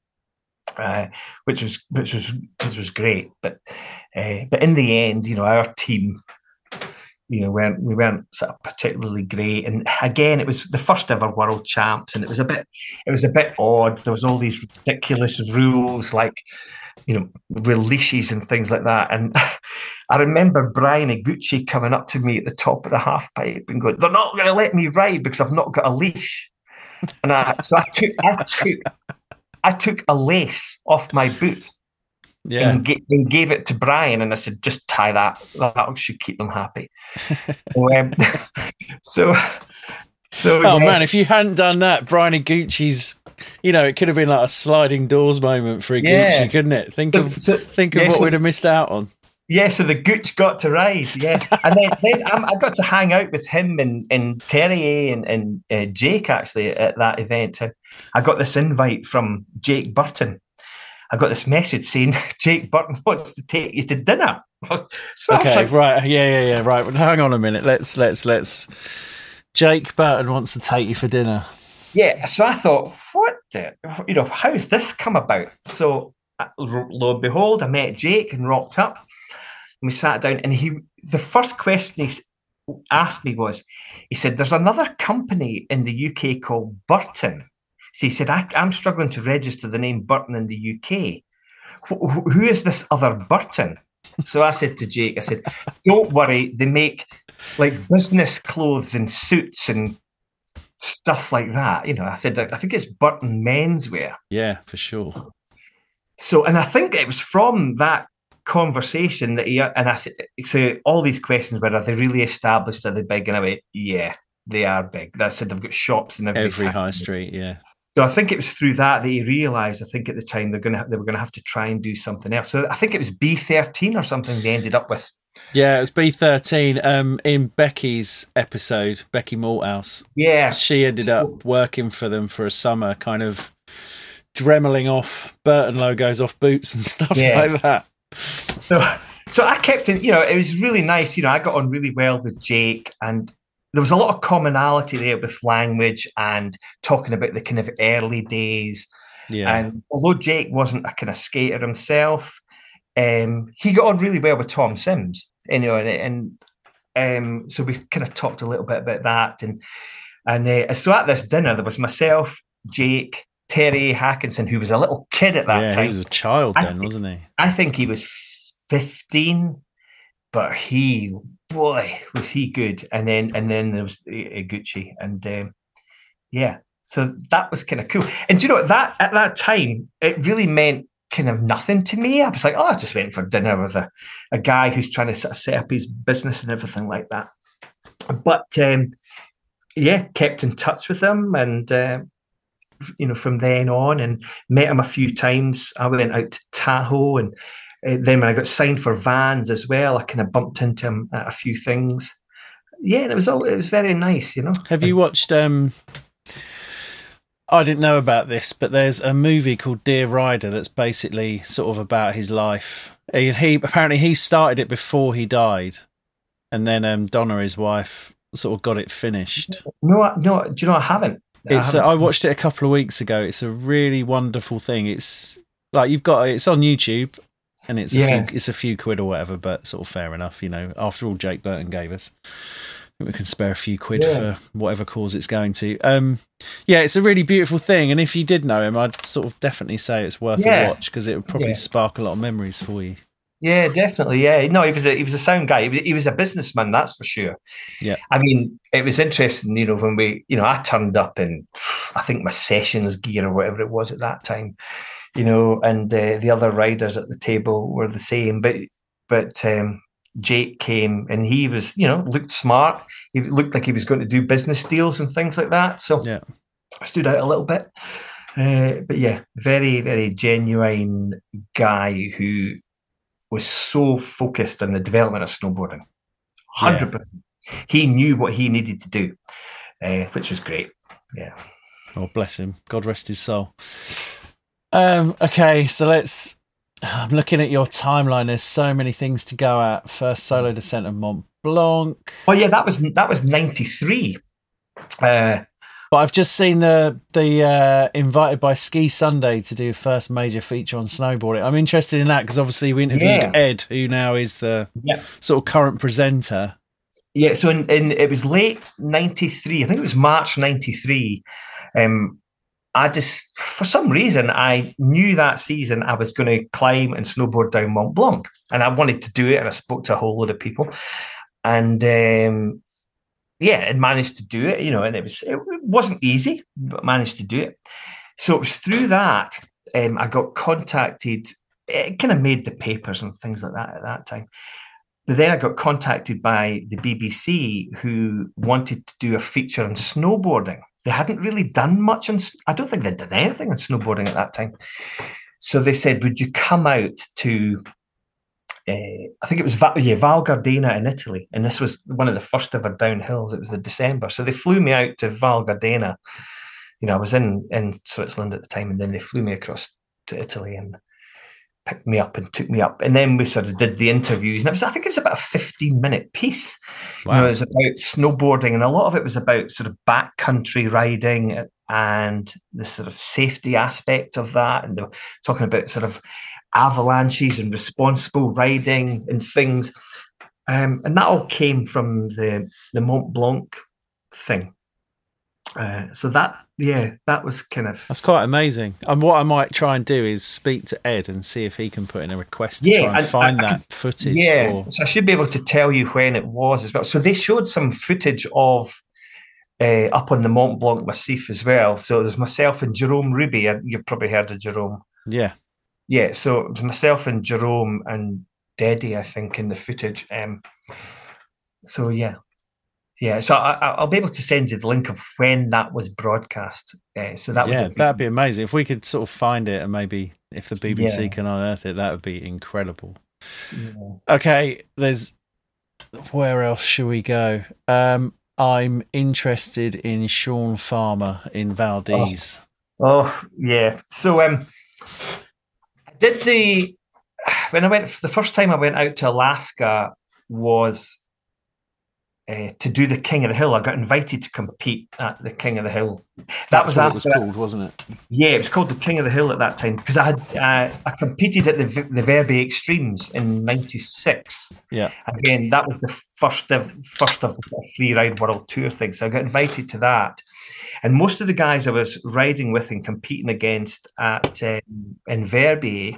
uh, which was which was which was great. But uh, but in the end, you know, our team. You know, weren't we weren't sort of particularly great, and again, it was the first ever world champs, and it was a bit, it was a bit odd. There was all these ridiculous rules, like you know, with leashes and things like that. And *laughs* I remember Brian Iguchi coming up to me at the top of the half pipe and going, "They're not going to let me ride because I've not got a leash." And I, so I took, I took, I took a lace off my boot yeah, and, and gave it to Brian, and I said, "Just tie that. That should keep them happy." so, um, *laughs* so, so oh yes. man, if you hadn't done that, Brian Iguchi's, you know, it could have been like a sliding doors moment for Yeah. couldn't it? Think So- of so- think of yeah, what we'd have missed out on. Yeah, so the Gooch got to ride, yeah, and then *laughs* then um, I got to hang out with him and and Terje and and uh, Jake actually at that event. I got this invite from Jake Burton. I got this message saying *laughs* Jake Burton *laughs* wants to take you to dinner. *laughs* So Okay, like, right, yeah, yeah, yeah, right. But hang on a minute. Let's let's let's. Jake Burton wants to take you for dinner. yeah. So I thought, what the, you know, how's this come about? So uh, lo and behold, I met Jake and rocked up. And we sat down, and he the first question he asked me was, he said, "There's another company in the UK called Burton." So he said, I, "I'm struggling to register the name Burton in the UK. Wh- who is this other Burton?" So I said to Jake, "I said, don't worry, they make like business clothes and suits and stuff like that. You know, I said I think it's Burton Menswear. Yeah, for sure. So, and I think it was from that conversation that he and I said, so all these questions were are they really established? Are they big? And I went, yeah, they are big. That said, they've got shops in every, Every high street, yeah. So I think it was through that that he realised. I think at the time they're gonna they were gonna have to try and do something else. So I think it was B thirteen or something they ended up with. Yeah, it was B13. Um, in Becky's episode, Becky Malthouse, Yeah, she ended up working for them for a summer, kind of dremeling off Burton logos off boots and *laughs* stuff Yeah. like that. So, so I kept in, you know, it was really nice. You know, I got on really well with Jake, and there was a lot of commonality there with language and talking about the kind of early days. Yeah. And although Jake wasn't a kind of skater himself, um, he got on really well with Tom Sims. You know, and, and um, so we kind of talked a little bit about that. And and uh, so at this dinner, there was myself, Jake, Terje Haakonsen, who was a little kid at that yeah, time. he was a child I then, wasn't he? I think he was 15, but he, boy, was he good. And then, and then there was uh, Gucci. And um, yeah, so that was kind of cool. And you know? That at that time, it really meant kind of nothing to me. I was like, oh, I just went for dinner with a, a guy who's trying to sort of set up his business and everything like that. But um, yeah, kept in touch with him and. Uh, you know, from then on, and met him a few times. I went out to Tahoe, and uh, then when I got signed for Vans as well, I kind of bumped into him at a few things. Yeah, and it was all it was very nice, you know. Have you watched? um I didn't know about this, but there's a movie called Dear Rider that's basically sort of about his life. He, he apparently he started it before he died, and then um Donna, his wife, sort of got it finished. No, I- no, do you know I haven't? It's uh, haven't. I watched it a couple of weeks ago. It's a really wonderful thing. It's like you've got it's on YouTube, and it's a Yeah. few, it's a few quid or whatever, but sort of fair enough. You know, after all, Jake Burton gave us. We can spare a few quid Yeah. for whatever cause it's going to. Um, yeah, it's a really beautiful thing, and if you did know him, I'd sort of definitely say it's worth a watch because it would probably Yeah. spark a lot of memories for you. Yeah, definitely. Yeah, no, he was a he was a sound guy. He was, he was a businessman, that's for sure. Yeah. I mean, it was interesting, you know, when we, you know, I turned up in, I think my sessions gear or whatever it was at that time, you know, and uh, the other riders at the table were the same, but but um, Jake came and he was, you know, looked smart. He looked like he was going to do business deals and things like that. So Yeah. Stood out a little bit. Uh, but yeah, very, very genuine guy who was so focused on the development of snowboarding. 100%. He knew what he needed to do, uh, which was great. Yeah. Oh, bless him. God rest his soul. Um, okay, so let's. I'm looking at your timeline. There's so many things to go at. First solo descent of Mont Blanc. Oh yeah, that was that was 93. Uh, But I've just seen the the uh, invited by Ski Sunday to do first major feature on snowboarding. I'm interested in that because obviously we interviewed Yeah. Ed, who now is the Yeah. sort of current presenter. Yeah, so in, in it was late '93. I think it was March '93. Um, I just, for some reason, I knew that season I was going to climb and snowboard down Mont Blanc, and I wanted to do it. And I spoke to a whole lot of people, and um, yeah, and managed to do it. You know, and it was it wasn't easy, but managed to do it. So it was through that um, I got contacted. It kind of made the papers and things like that at that time. But then I got contacted by the BBC who wanted to do a feature on snowboarding. They hadn't really done much on, I don't think they'd done anything on snowboarding at that time. So they said, Would you come out to, uh, I think it was yeah, Val Gardena in Italy. And this was one of the first ever downhills. It was the December. So they flew me out to Val Gardena. You know, I was in, in Switzerland at the time, and then they flew me across to Italy and picked me up and took me up. And then we sort of did the interviews. And it was, I think it was about a 15 minute piece. You know, it was about snowboarding, and a lot of it was about sort of backcountry riding and the sort of safety aspect of that. And they were talking about sort of avalanches and responsible riding and things. Um, and that all came from the the Mont Blanc thing. Uh, so that, yeah, that was kind of That's quite amazing. And what I might try and do is speak to Ed and see if he can put in a request to Yeah, try and and find I- I that footage. Yeah, Or, so I should be able to tell you when it was as well. So they showed some footage of uh, up on the Mont Blanc Massif as well. So there's myself and Jerome Ruby. You've probably heard of Jerome. Yeah. Yeah, so it was myself and Jerome and Deddy, I think, in the footage. Um, so yeah, yeah. So I, I- I'll be able to send you the link of when that was broadcast. Uh, so that yeah, would that'd be amazing. If we could sort of find it and maybe if the BBC Yeah. can unearth it, that would be incredible. been, Okay, there's where else should we go? Um, I'm interested in Shawn Farmer in Valdez. Oh yeah. So um, I did the when I went the first time I went out to Alaska was uh, to do the King of the Hill. I got invited to compete at the King of the Hill. That That's was what after it was called, wasn't it? Yeah, it was called the King of the Hill at that time because I had uh, I competed at the the Verbier Extremes in '96. Yeah. Again, that was the first of first of the free ride world tour thing. So I got invited to that, and most of the guys I was riding with and competing against at um, in Verbier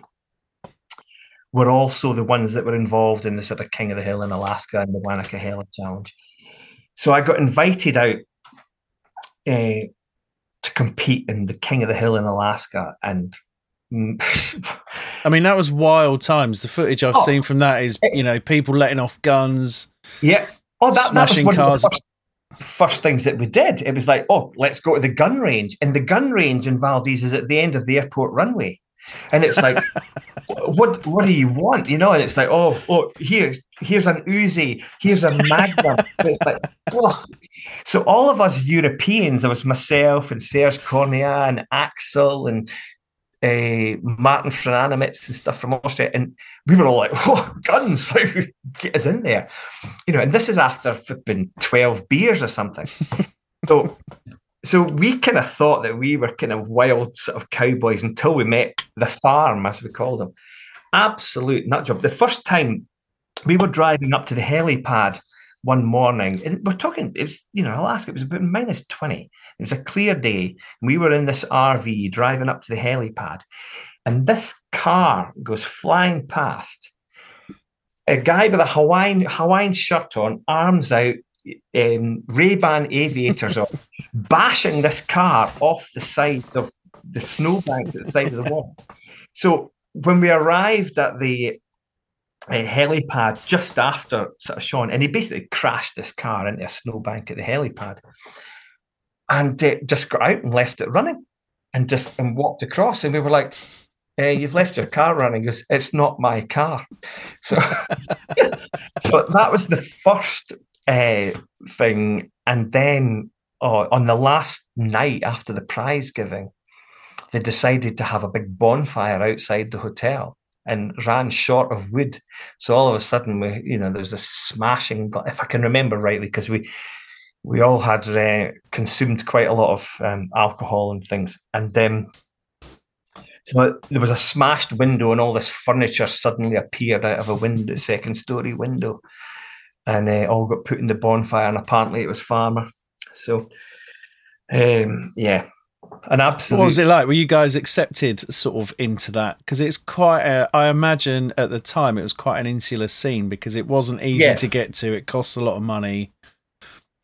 were also the ones that were involved in the sort of King of the Hill in Alaska and the Wanakahela Challenge. So I got invited out. Uh, to compete in the King of the Hill in Alaska, and *laughs* I mean, that was wild times. The footage I've Oh. seen from that is, you know, people letting off guns. yeah, oh, that, that was Smashing one cars. of the first, first things that we did. It was like, oh, let's go to the gun range, and the gun range in Valdez is at the end of the airport runway, and it's like, *laughs* what what do you want, you know? And it's like, oh, oh, here, here's an Uzi, here's a Magnum. It's like, *laughs* oh. So all of us Europeans, there was myself and Serge Cornea and Axel and uh, Martin Freinademetz and stuff from Austria, and we were all like, *laughs* "Oh, guns! Get us in there!" You know. And this is after flipping twelve beers or something. so, so we kind of thought that we were kind of wild sort of cowboys until we met the farm, as we called them. Absolute nut job. The first time we were driving up to the helipad one morning, and we're talking, it was, you know, Alaska, it was about minus 20. It was a clear day. We were in this RV driving up to the helipad, and this car goes flying past. A guy with a Hawaiian Hawaiian shirt on, arms out, um, Ray Ban aviators on, bashing this car off the sides of the snowbank at the side of the wall. So when we arrived at the uh, helipad just after sort of Shawn, and he basically crashed this car into a snowbank at the helipad, and uh, just got out and left it running, and just and walked across, and we were like. Uh, you've left your car running. He goes, it's not my car. So, *laughs* so that was the first uh, thing. And then oh, on the last night after the prize giving, they decided to have a big bonfire outside the hotel and ran short of wood. So all of a sudden, we, you know, there's this smashing. If I can remember rightly, because we we all had uh, consumed quite a lot of um, alcohol and things, and um, so there was a smashed window, and all this furniture suddenly appeared out of a window, second story window, and they all got put in the bonfire. And apparently, it was Farmer. So, um, yeah, an absolute. What was it like? Were you guys accepted sort of into that? Because it's quite a, I imagine at the time it was quite an insular scene because it wasn't easy Yeah. to get to. It cost a lot of money.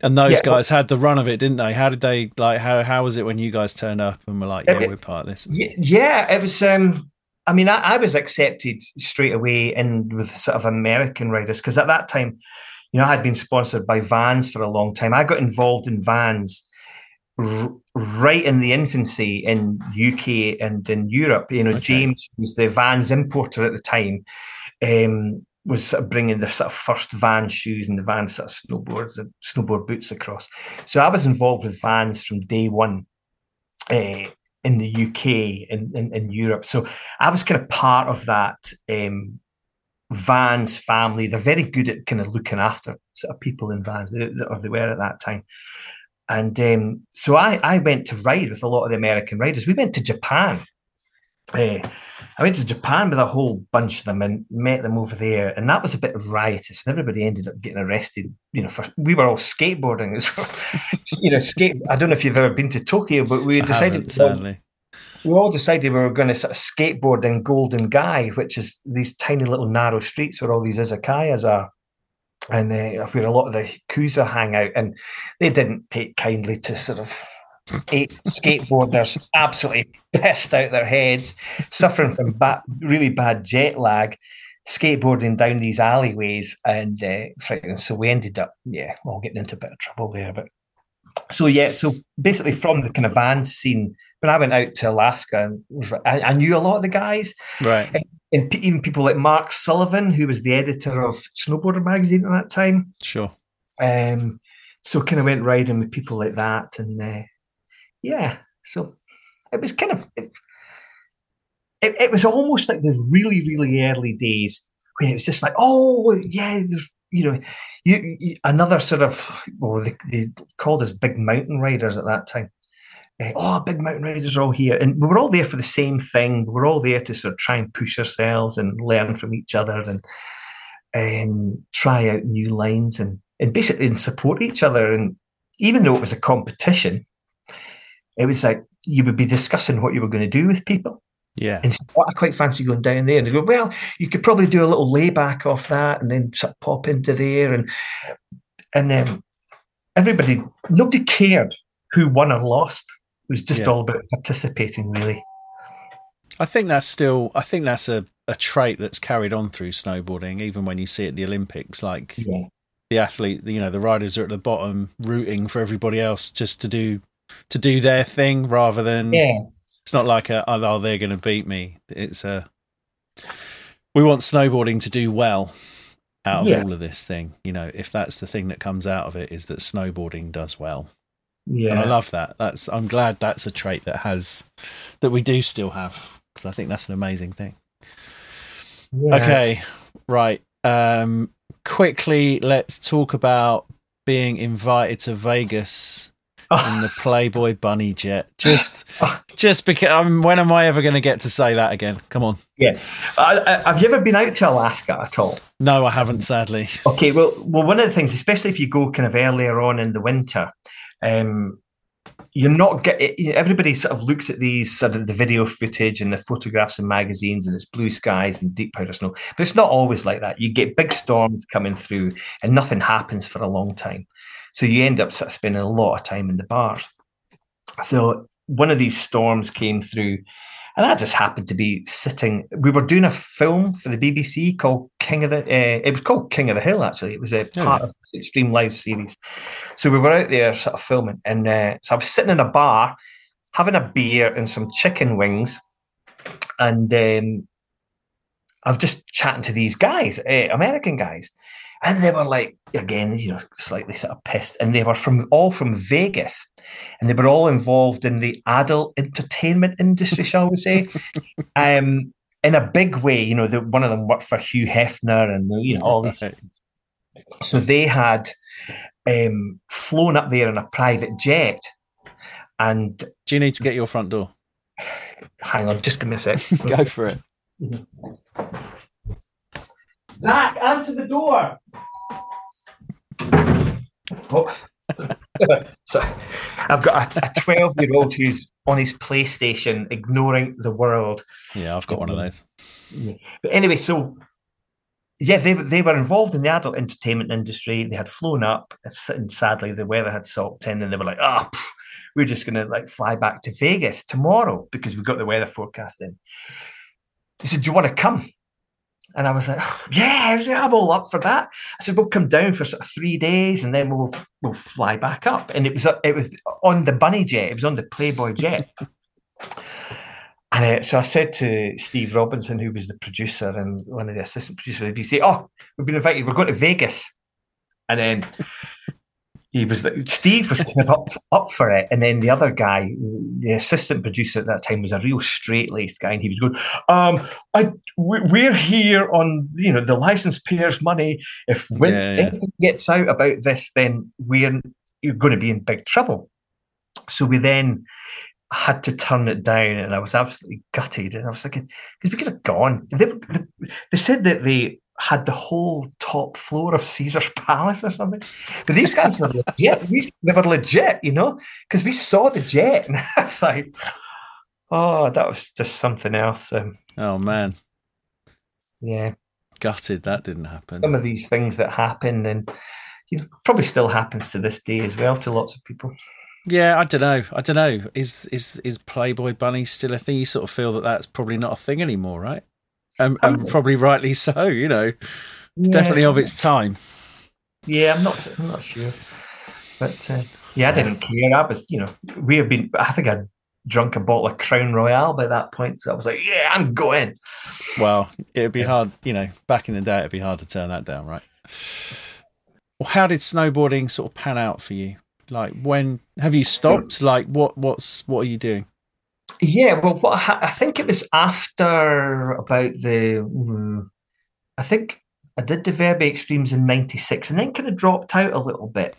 And those Yeah. guys had the run of it, didn't they? How did they like? How how was it when you guys turned up and were like, "Yeah, It- we're part of this"? Ye- Yeah, it was. Um, I mean, I, I was accepted straight away in with sort of American riders because at that time, you know, I had been sponsored by Vans for a long time. I got involved in Vans r- right in the infancy in UK and in Europe. You know, Okay. James was the Vans importer at the time. Um, was sort of bringing the sort of first Vans shoes and the Vans sort of snowboards and snowboard boots across. So I was involved with Vans from day one. Uh, in the UK and in, in Europe. So I was kind of part of that um, Vans family. They're very good at kind of looking after sort of people in Vans, they- or they were at that time. And um, so I, I went to ride with a lot of the American riders. We went to Japan. Uh, I went to Japan with a whole bunch of them and met them over there, and that was a bit riotous. And everybody ended up getting arrested. You know, for we were all skateboarding as well. *laughs* you know, skate. I don't know if you've ever been to Tokyo, but we I decided haven't, we all decided we were going to sort of skateboard in Golden Gai, which is these tiny little narrow streets where all these izakayas are. and uh, where a lot of the Yakuza hang out, and they didn't take kindly to sort of eight skateboarders absolutely pissed out their heads, suffering from ba- really bad jet lag, skateboarding down these alleyways, and uh, frightening. So we ended up, yeah, all getting into a bit of trouble there. But so yeah, so basically from the kind of van scene, when I went out to Alaska, and I, I knew a lot of the guys, Right. and p- even people like Mark Sullivan, who was the editor of Snowboarder magazine at that time. Sure. Um, so kind of went riding with people like that, and uh, yeah, so it was kind of it, it, it was almost like those really really early days when it was just like, oh yeah, there's you know, you, you another sort of well they, they called us big mountain riders at that time. Uh, oh, big mountain riders are all here, and we were all there for the same thing. We were all there to sort of try and push ourselves and learn from each other and um, try out new lines and and basically and support each other. And even though it was a competition, it was like you would be discussing what you were going to do with people. Yeah. And so, "Oh, I quite fancy going down there. And they go, well, you could probably do a little layback off that and then sort of pop into there. And and um, everybody, nobody cared who won or lost. It was just Yeah. all about participating, really. I think that's still. I think that's a, a trait that's carried on through snowboarding, even when you see it at the Olympics. Like Yeah. the athlete, you know, the riders are at the bottom, rooting for everybody else just to do to do their thing, rather than Yeah. it's not like a oh oh, they're going to beat me. It's a we want snowboarding to do well out of Yeah. all of this thing. You know, if that's the thing that comes out of it is that snowboarding does well. Yeah. And I love that. That's I'm glad that's a trait that has that we do still have because I think that's an amazing thing. Yes. Okay, right. Um, quickly, let's talk about being invited to Vegas in the Playboy Bunny Jet. Just, *laughs* just because. Um, when am I ever going to get to say that again? Come on. Yeah. Uh, uh, have you ever been out to Alaska at all? No, I haven't. Sadly. Okay, well, well, one of the things, especially if you go kind of earlier on in the winter, um, you're not getting everybody sort of looks at these sort of the video footage and the photographs and magazines, and it's blue skies and deep powder snow, but it's not always like that. You get big storms coming through, and nothing happens for a long time, so you end up sort of spending a lot of time in the bars. So one of these storms came through, and I just happened to be sitting. We were doing a film for the BBC called King of the. Uh, it was called King of the Hill. Actually, it was a Oh, part yeah. of the Extreme Live series. So we were out there sort of filming, and uh, so I was sitting in a bar, having a beer and some chicken wings, and um, I was just chatting to these guys, uh, American guys, and they were like, again, you know, slightly sort of pissed, and they were from all from Vegas, and they were all involved in the adult entertainment industry, shall we say, *laughs* um, in a big way. You know, the, one of them worked for Hugh Hefner, and you know all these. So they had um, flown up there in a private jet, and Do you need to get your front door? hang on, just give me a sec. *laughs* Go for it. Zach, answer the door. Oh. *laughs* so I've got a 12 year old who's on his PlayStation ignoring the world. Yeah, I've got one of those. But anyway, so yeah, they they were involved in the adult entertainment industry. They had flown up, and sadly, the weather had soaked in, and they were like, "Oh, pff, we're just going to like fly back to Vegas tomorrow because we've got the weather forecast in." He said, "Do you want to come?" And I was like, "Yeah, yeah, I'm all up for that." I said, "We'll come down for sort of three days, and then we'll we'll fly back up." And it was it was on the Bunny jet. It was on the Playboy jet. And uh, so I said to Steve Robinson, who was the producer and one of the assistant producers of the BBC, "Oh, we've been invited. We're going to Vegas." And then he was like, Steve was kind of up, up for it, and then the other guy, the assistant producer at that time, was a real straight laced guy, and he was going, "Um, I we- we're here on you know the license payers' money. If when Yeah, yeah. anything gets out about this, then we're you're going to be in big trouble." So we then had to turn it down, and I was absolutely gutted. And I was thinking, because we could have gone. They, they, they said that they had the whole top floor of Caesar's *laughs* Palace or something. But these guys were legit. We, they were legit, you know, because we saw the jet, and *laughs* I was like, oh, that was just something else. Um, Oh man. yeah. Gutted that didn't happen. some of these things that happen, and you know, probably still happens to this day as well to lots of people. Yeah, I don't know. I don't know. Is is is Playboy Bunny still a thing? You sort of feel that that's probably not a thing anymore, right? And, and Probably. probably rightly so. You know, it's definitely of its time. Yeah, I'm not. I'm not sure, but uh, yeah, I didn't care. I was, you know, we have been. I think I'd drunk a bottle of Crown Royal by that point, so I was like, yeah, I'm going. Well, it'd be hard. You know, back in the day, it'd be hard to turn that down, right? Well, how did snowboarding sort of pan out for you? Like, when have you stopped? Like, what what's what are you doing? Yeah, well, what I think it was after about the. hmm, I think I did the Verbier Extremes in '96, and then kind of dropped out a little bit.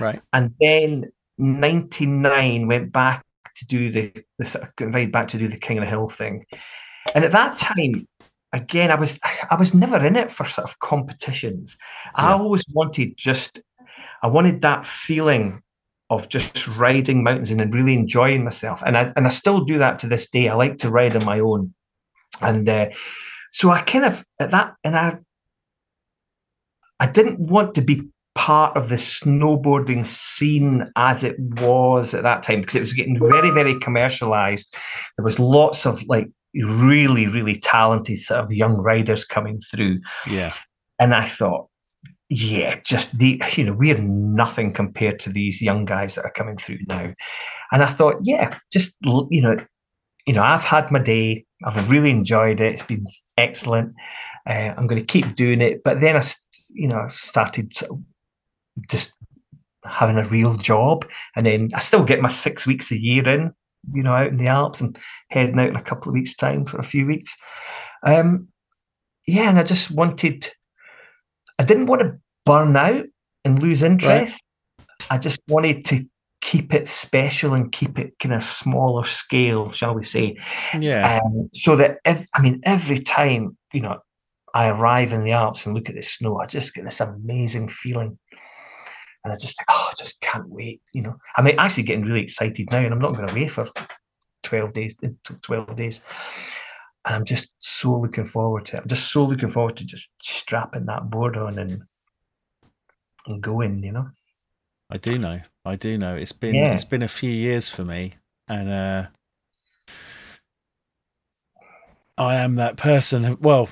Right. and then 99 went back to do the, the sort of got invited back to do the King of the Hill thing. And at that time, again, I was I was never in it for sort of competitions. I always wanted just I wanted that feeling of just riding mountains and really enjoying myself. And I and I still do that to this day. I like to ride on my own. And uh, so I kind of at that and I I didn't want to be part of the snowboarding scene as it was at that time because it was getting very, very commercialized. There was lots of like really, really talented sort of young riders coming through. Yeah, And I thought, yeah, just the, you know, we're nothing compared to these young guys that are coming through now. And I thought, yeah, just, you know, you know, I've had my day. I've really enjoyed it. It's been excellent. Uh, I'm going to keep doing it. But then I, you know, started just having a real job. And then I still get my six weeks a year in, you know, out in the Alps and heading out in a couple of weeks' time for a few weeks. Um, yeah, and I just wanted, I didn't want to burn out and lose interest. I just wanted to keep it special and keep it kind of smaller scale, shall we say. yeah, Um, so that, if, I mean, every time, you know, I arrive in the Alps and look at the snow, I just get this amazing feeling. And I just think, oh, I just can't wait. You know, I'm actually getting really excited now, and I'm not going away for 12 days, uh, 12 days. And I'm just so looking forward to it. I'm just so looking forward to just strapping that board on and and going, you know. I do know. I do know. It's been Yeah. it's been a few years for me, and uh, I am that person. Well,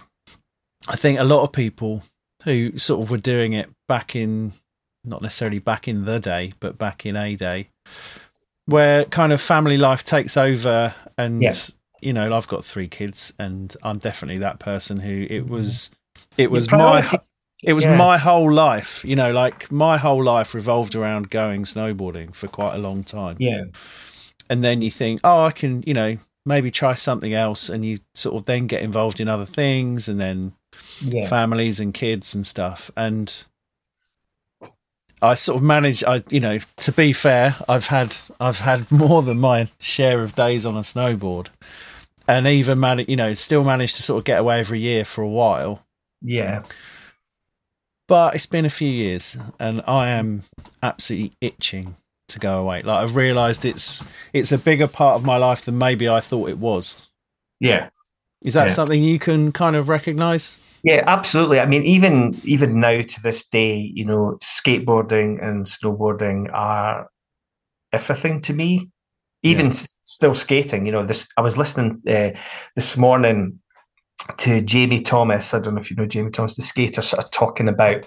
I think a lot of people who sort of were doing it back in, not necessarily back in the day, but back in a day, where kind of family life takes over, and you know, I've got three kids, and I'm definitely that person who it was. It was my it was Yeah. my whole life, you know, like my whole life revolved around going snowboarding for quite a long time. Yeah. And then you think, oh, I can, you know, maybe try something else. And you sort of then get involved in other things and then Yeah. families and kids and stuff. And I sort of manage, I, you know, to be fair, I've had, I've had *laughs* more than my share of days on a snowboard and even manage, you know, still managed to sort of get away every year for a while Yeah. but it's been a few years and i am absolutely itching to go away like i've realized it's it's a bigger part of my life than maybe i thought it was Yeah. is that Yeah. something you can kind of recognize Yeah, absolutely. I mean, even even now to this day, you know, skateboarding and snowboarding are everything to me. Even Yeah. s- still skating, you know, this I was listening uh, this morning to Jamie Thomas. I don't know if you know Jamie Thomas, the skater, sort of talking about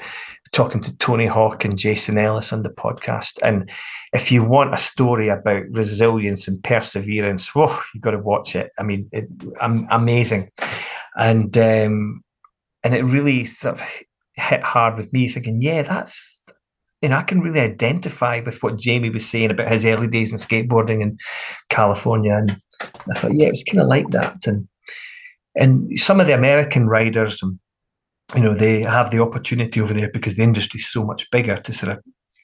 talking to Tony Hawk and Jason Ellis on the podcast. And if you want a story about resilience and perseverance, whoa, you've got to watch it. I mean, it, am amazing. And um, and it really sort of hit hard with me, thinking, yeah, that's you know, I can really identify with what Jamie was saying about his early days in skateboarding in California, and I thought, yeah, it was kind of like that, and and some of the American riders, um, you know, they have the opportunity over there because the industry's so much bigger to sort of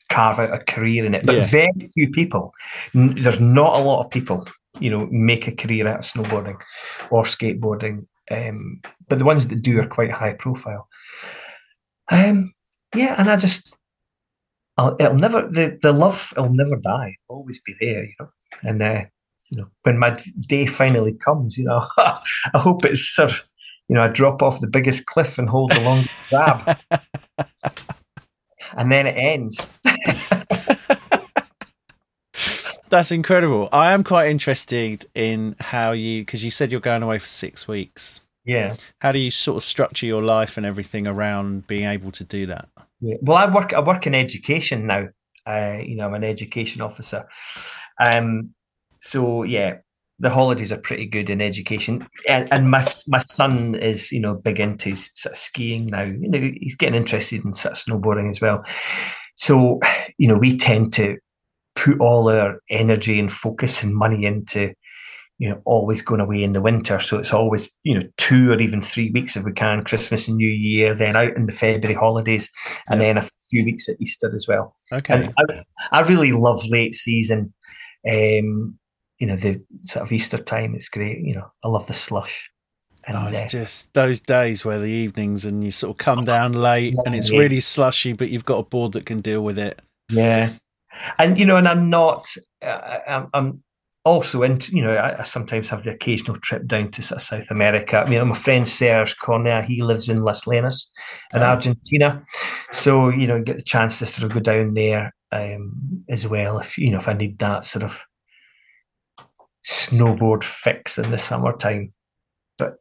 carve out a career in it. But Yeah. very few people. N- There's not a lot of people, you know, make a career out of snowboarding or skateboarding. Um, but the ones that do are quite high profile. Um, yeah, and I just, I'll, it'll never the the love will never die. Always be there, you know. And uh, you know, when my day finally comes, you know, *laughs* I hope it's sort of you know, I drop off the biggest cliff and hold the longest *laughs* grab. And then it ends. *laughs* That's incredible. I am quite interested in how you, because you said you're going away for six weeks. Yeah. How do you sort of structure your life and everything around being able to do that? Yeah. Well, I work. I work in education now. Uh, you know, I'm an education officer. Um. So yeah, the holidays are pretty good in education, and, and my my son is you know big into sort of skiing now. You know, he's getting interested in sort of snowboarding as well. So you know, we tend to put all our energy and focus and money into you know always going away in the winter so it's always you know two or even three weeks if we can christmas and new year then out in the february holidays and Yeah. then a few weeks at easter as well Okay. and I, I really love late season um you know the sort of easter time it's great you know i love the slush and Oh, uh, it's just those days where the evenings and you sort of come down late and it's Yeah. really slushy, but you've got a board that can deal with it. Yeah, and you know, and I'm not. Uh, I'm, I'm also into. You know, I, I sometimes have the occasional trip down to sort of South America. I mean, my friend Serge Cornea, he lives in Las Lenas, in Oh. Argentina. So you know, get the chance to sort of go down there um, as well. If you know, if I need that sort of snowboard fix in the summertime. But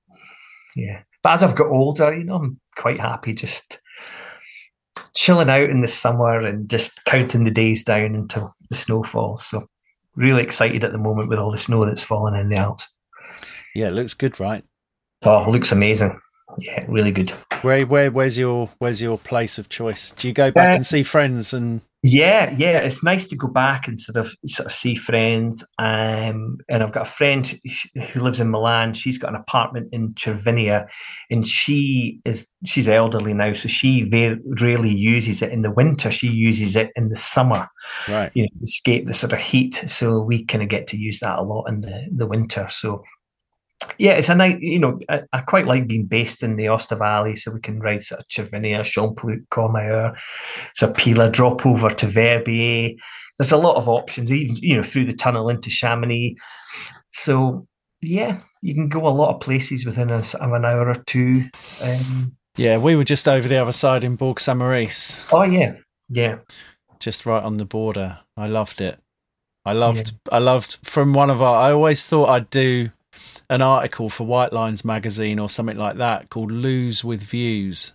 yeah, but as I've got older, you know, I'm quite happy just chilling out in the summer and just counting the days down until the snow falls. So really excited at the moment with all the snow that's fallen in the Alps. Yeah, it looks good, right? Oh, looks amazing. Yeah, really good. Where where where's your where's your place of choice? Do you go back Uh, and see friends and Yeah, yeah, it's nice to go back and sort of sort of see friends. Um, and I've got a friend who- lives in Milan. She's got an apartment in Cervinia, and she is she's elderly now, so she very rarely uses it in the winter. She uses it in the summer. right? you know, to escape the sort of heat. So we kind of get to use that a lot in the, the winter. So yeah, it's a night, you know, I, I quite like being based in the Aosta Valley so we can ride sort of Cervinia, Champoluc, Courmayeur, so Pila, drop over to Verbier. There's a lot of options, even, you know, through the tunnel into Chamonix. So yeah, you can go a lot of places within a, sort of an hour or two. Um, Yeah, we were just over the other side in Bourg Saint Maurice, oh yeah, yeah. just right on the border. I loved it. I loved I loved from one of our I always thought I'd do an article for White Lines magazine or something like that called "Lose with Views.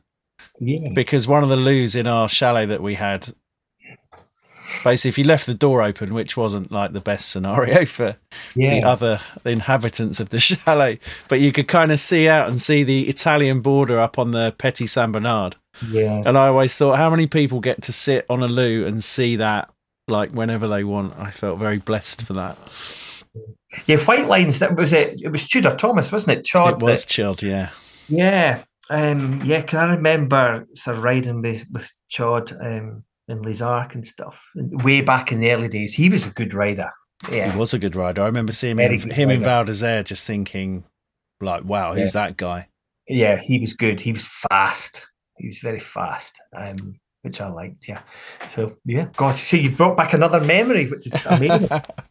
Yeah. because one of the loos in our chalet that we had basically if you left the door open which wasn't like the best scenario *laughs* for the other inhabitants of the *laughs* chalet but you could kind of see out and see the italian border up on the petit saint bernard Yeah. and i always thought how many people get to sit on a loo and see that like whenever they want i felt very blessed for that Yeah, White Lines. That was it. It was Tudor Thomas, wasn't it? Chod. it was chilled yeah yeah, um, yeah. Can I remember sort of riding with with Chod um, Les Arcs and stuff way back in the early days? He was a good rider. Yeah, he was a good rider i remember seeing Very him, him in val d'isere just thinking like wow who's that guy yeah. He was good. He was fast. He was very fast. Um, which I liked. Yeah. So yeah, God, see, you brought back another memory, which is amazing. *laughs*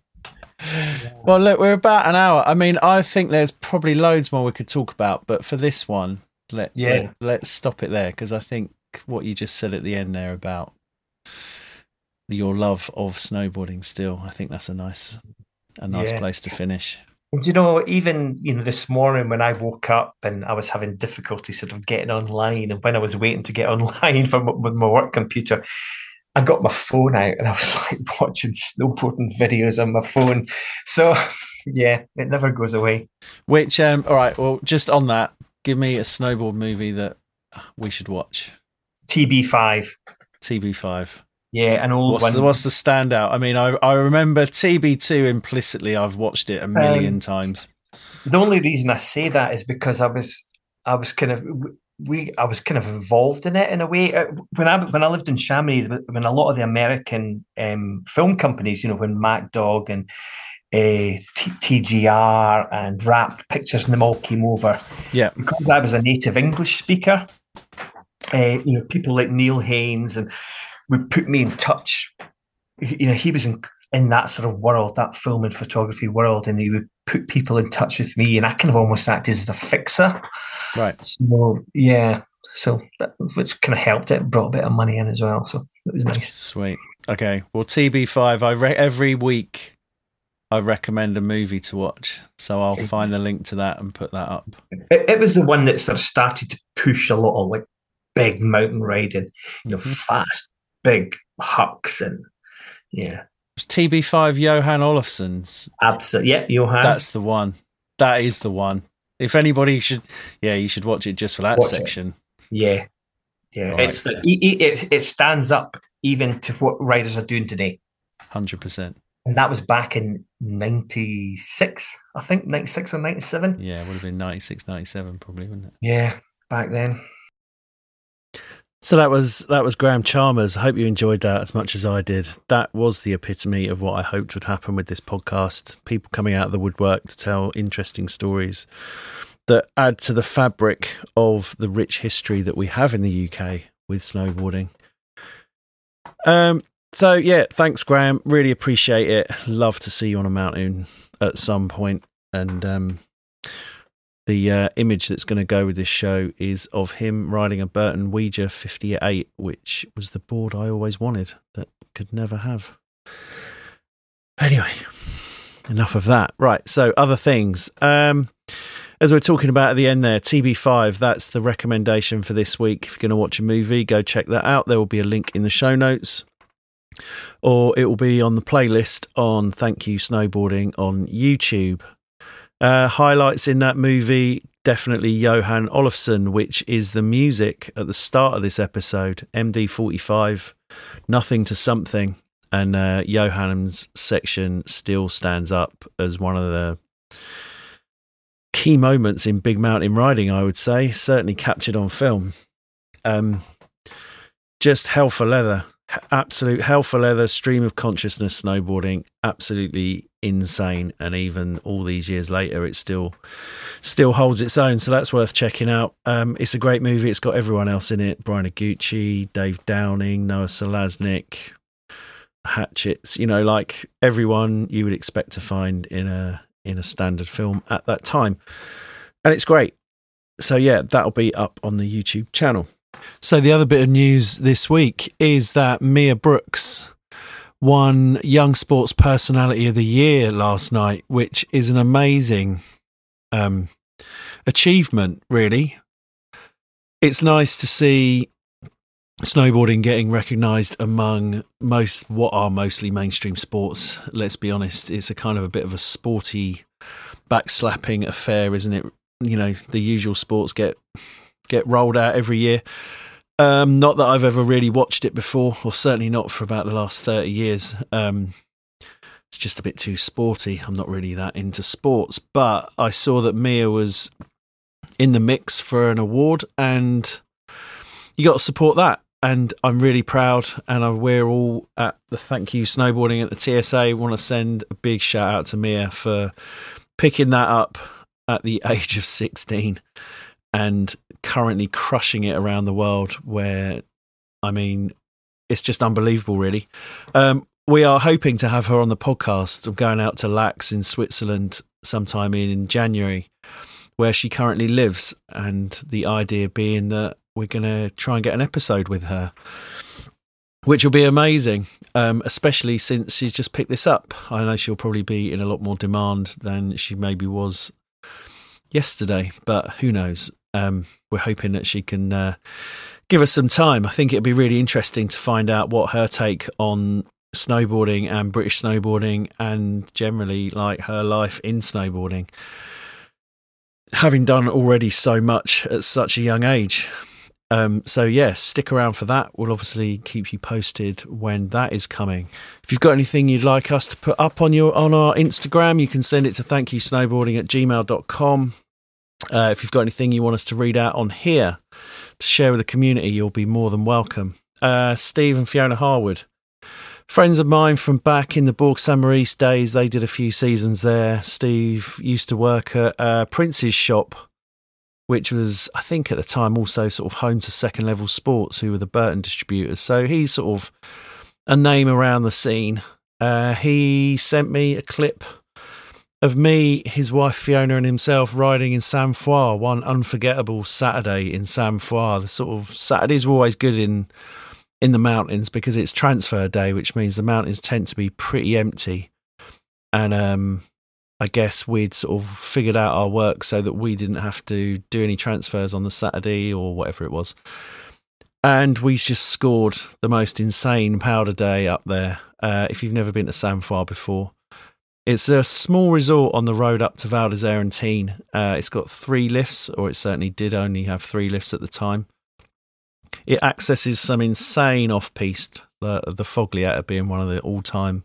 *laughs* Well, look, we're about an hour. I mean, I think there's probably loads more we could talk about, but for this one, let, Yeah. let us stop it there because I think what you just said at the end there about your love of snowboarding still, I think that's a nice a nice Yeah. place to finish. And you know, even you know, this morning when I woke up and I was having difficulty sort of getting online, and when I was waiting to get *laughs* online from with my work computer, I got my phone out and I was *laughs* like watching snowboarding videos on my phone. So *laughs* yeah, it never goes away. Which, um, all right, well, just on that, give me a snowboard movie that we should watch. TB5, TB5. yeah, an old What's one. the, what's the standout? I mean, I I remember TB2 implicitly. I've watched it a million Um, times. The only reason I say that is because I was, I was kind of, we, I was kind of involved in it in a way. Uh, When I when I lived in Chamonix, when a lot of the American um, film companies, you know, when Mack Dawg and uh, TGR and Rap Pictures and them all came over, Yeah. because I was a native English speaker, uh, you know, people like Neil Haynes and would put me in touch. You know, he was in in that sort of world, that film and photography world, and he would put people in touch with me, and I kind of almost acted as a fixer. Right. So yeah, so that, which kind of helped it, brought a bit of money in as well. So it was nice. Sweet. Okay. Well, TB5, I re- every week I recommend a movie to watch. So I'll find the link to that and put that up. It, it was the one that sort of started to push a lot of like big mountain riding, you know, Mhm. fast, big hucks and yeah, It's TB5 Johan Olofsson's. absolutely. Yeah, Johan. That's the one. That is the one. If anybody should, yeah, you should watch it just for that Watch it. section. yeah, yeah. Right. It's the, it, it, it stands up even to what riders are doing today. 100%. And that was back in 96, I think, 96 or 97. Yeah, it would have been 96, 97 probably, wouldn't it? Yeah, back then. So that was that was Graeme Chalmers. I hope you enjoyed that as much as I did. That was the epitome of what I hoped would happen with this podcast. People coming out of the woodwork to tell interesting stories that add to the fabric of the rich history that we have in the UK with snowboarding. Um so yeah, thanks Graeme. Really appreciate it. Love to see you on a mountain at some point and um the uh, image that's going to go with this show is of him riding a Burton Ouija 58, which was the board I always wanted that could never have. Anyway, enough of that. Right, so other things. Um, as we're talking about at the end there, TB5, that's the recommendation for this week. If you're going to watch a movie, go check that out. There will be a link in the show notes. Or it will be on the playlist on Thank You Snowboarding on YouTube. Uh, highlights in that movie definitely Johan Olofsson, which is the music at the start of this episode. MD45, nothing to something, and uh, section still stands up as one of the key moments in big mountain riding. I would say certainly captured on film. Um, just hell for leather, absolute hell for leather. Stream of consciousness snowboarding, absolutely insane and even all these years later it still still holds its own. So that's worth checking out. Um it's a great movie. It's got everyone else in it. Brian Iguchi, dave downing noah salasnek hatchets you know like everyone you would expect to find in a in a standard film at that time. And it's great. So yeah that'll be up on the youtube channel. So the other bit of news this week is that mia brookes won Young Sports Personality of the Year last night, which is an amazing um, achievement, really. It's nice to see snowboarding getting recognised among most what are mostly mainstream sports. Let's be honest, it's a kind of a bit of a sporty backslapping affair, isn't it? You know, the usual sports get get rolled out every year. Um, not that I've ever really watched it before, or certainly not for about the last 30 years. Um, it's just a bit too sporty. I'm not really that into sports, but I saw that Mia was in the mix for an award, and you got to support that. And I'm really proud, and we're all at the Thank You Snowboarding at the TSA. Want to send a big shout out to Mia for picking that up at the *laughs* age of 16 and currently crushing it around the world where I mean it's just unbelievable really. Um, we are hoping to have her on the podcast. I'm going out to Laax in Switzerland sometime in January where she currently lives and the idea being that we're going to try and get an episode with her which will be amazing um, especially since she's just picked this up. I know she'll probably be in a lot more demand than she maybe was yesterday, but who knows? Um, we're hoping that she can uh, give us some time. I think it'd be really interesting to find out what her take on snowboarding and British snowboarding and generally like her life in snowboarding. Having done already so much at such a young age. Um, so yes, stick around for that. We'll obviously keep you posted when that is coming. If you've got anything you'd like us to put up on your on our Instagram, you can send it to thank you snowboarding at gmail.com. Uh, if you've got anything you want us to read out on here to share with the community, you'll be more than welcome. Uh, Steve and Fiona Harwood, friends of mine from back in the Saint Maurice days, they did a few seasons there. Steve used to work at uh, Prince's shop, which was, I think, at the time also sort of home to Second Level Sports, who were the Burton distributors. So he's sort of a name around the scene. Uh, he sent me a clip of me, his wife Fiona, and himself riding in Sainte Foy, one unforgettable Saturday in Sainte Foy. The sort of Saturdays were always good in in the mountains because it's transfer day, which means the mountains tend to be pretty empty. And um, I guess we'd sort of figured out our work so that we didn't have to do any transfers on the Saturday or whatever it was. And we just scored the most insane powder day up there. Uh, if you've never been to Sainte Foy before, it's a small resort on the road up to Val d'Argentine. Uh, it's got three lifts, or it certainly did only have three lifts at the time. It accesses some insane off piste, the, the being one of the all time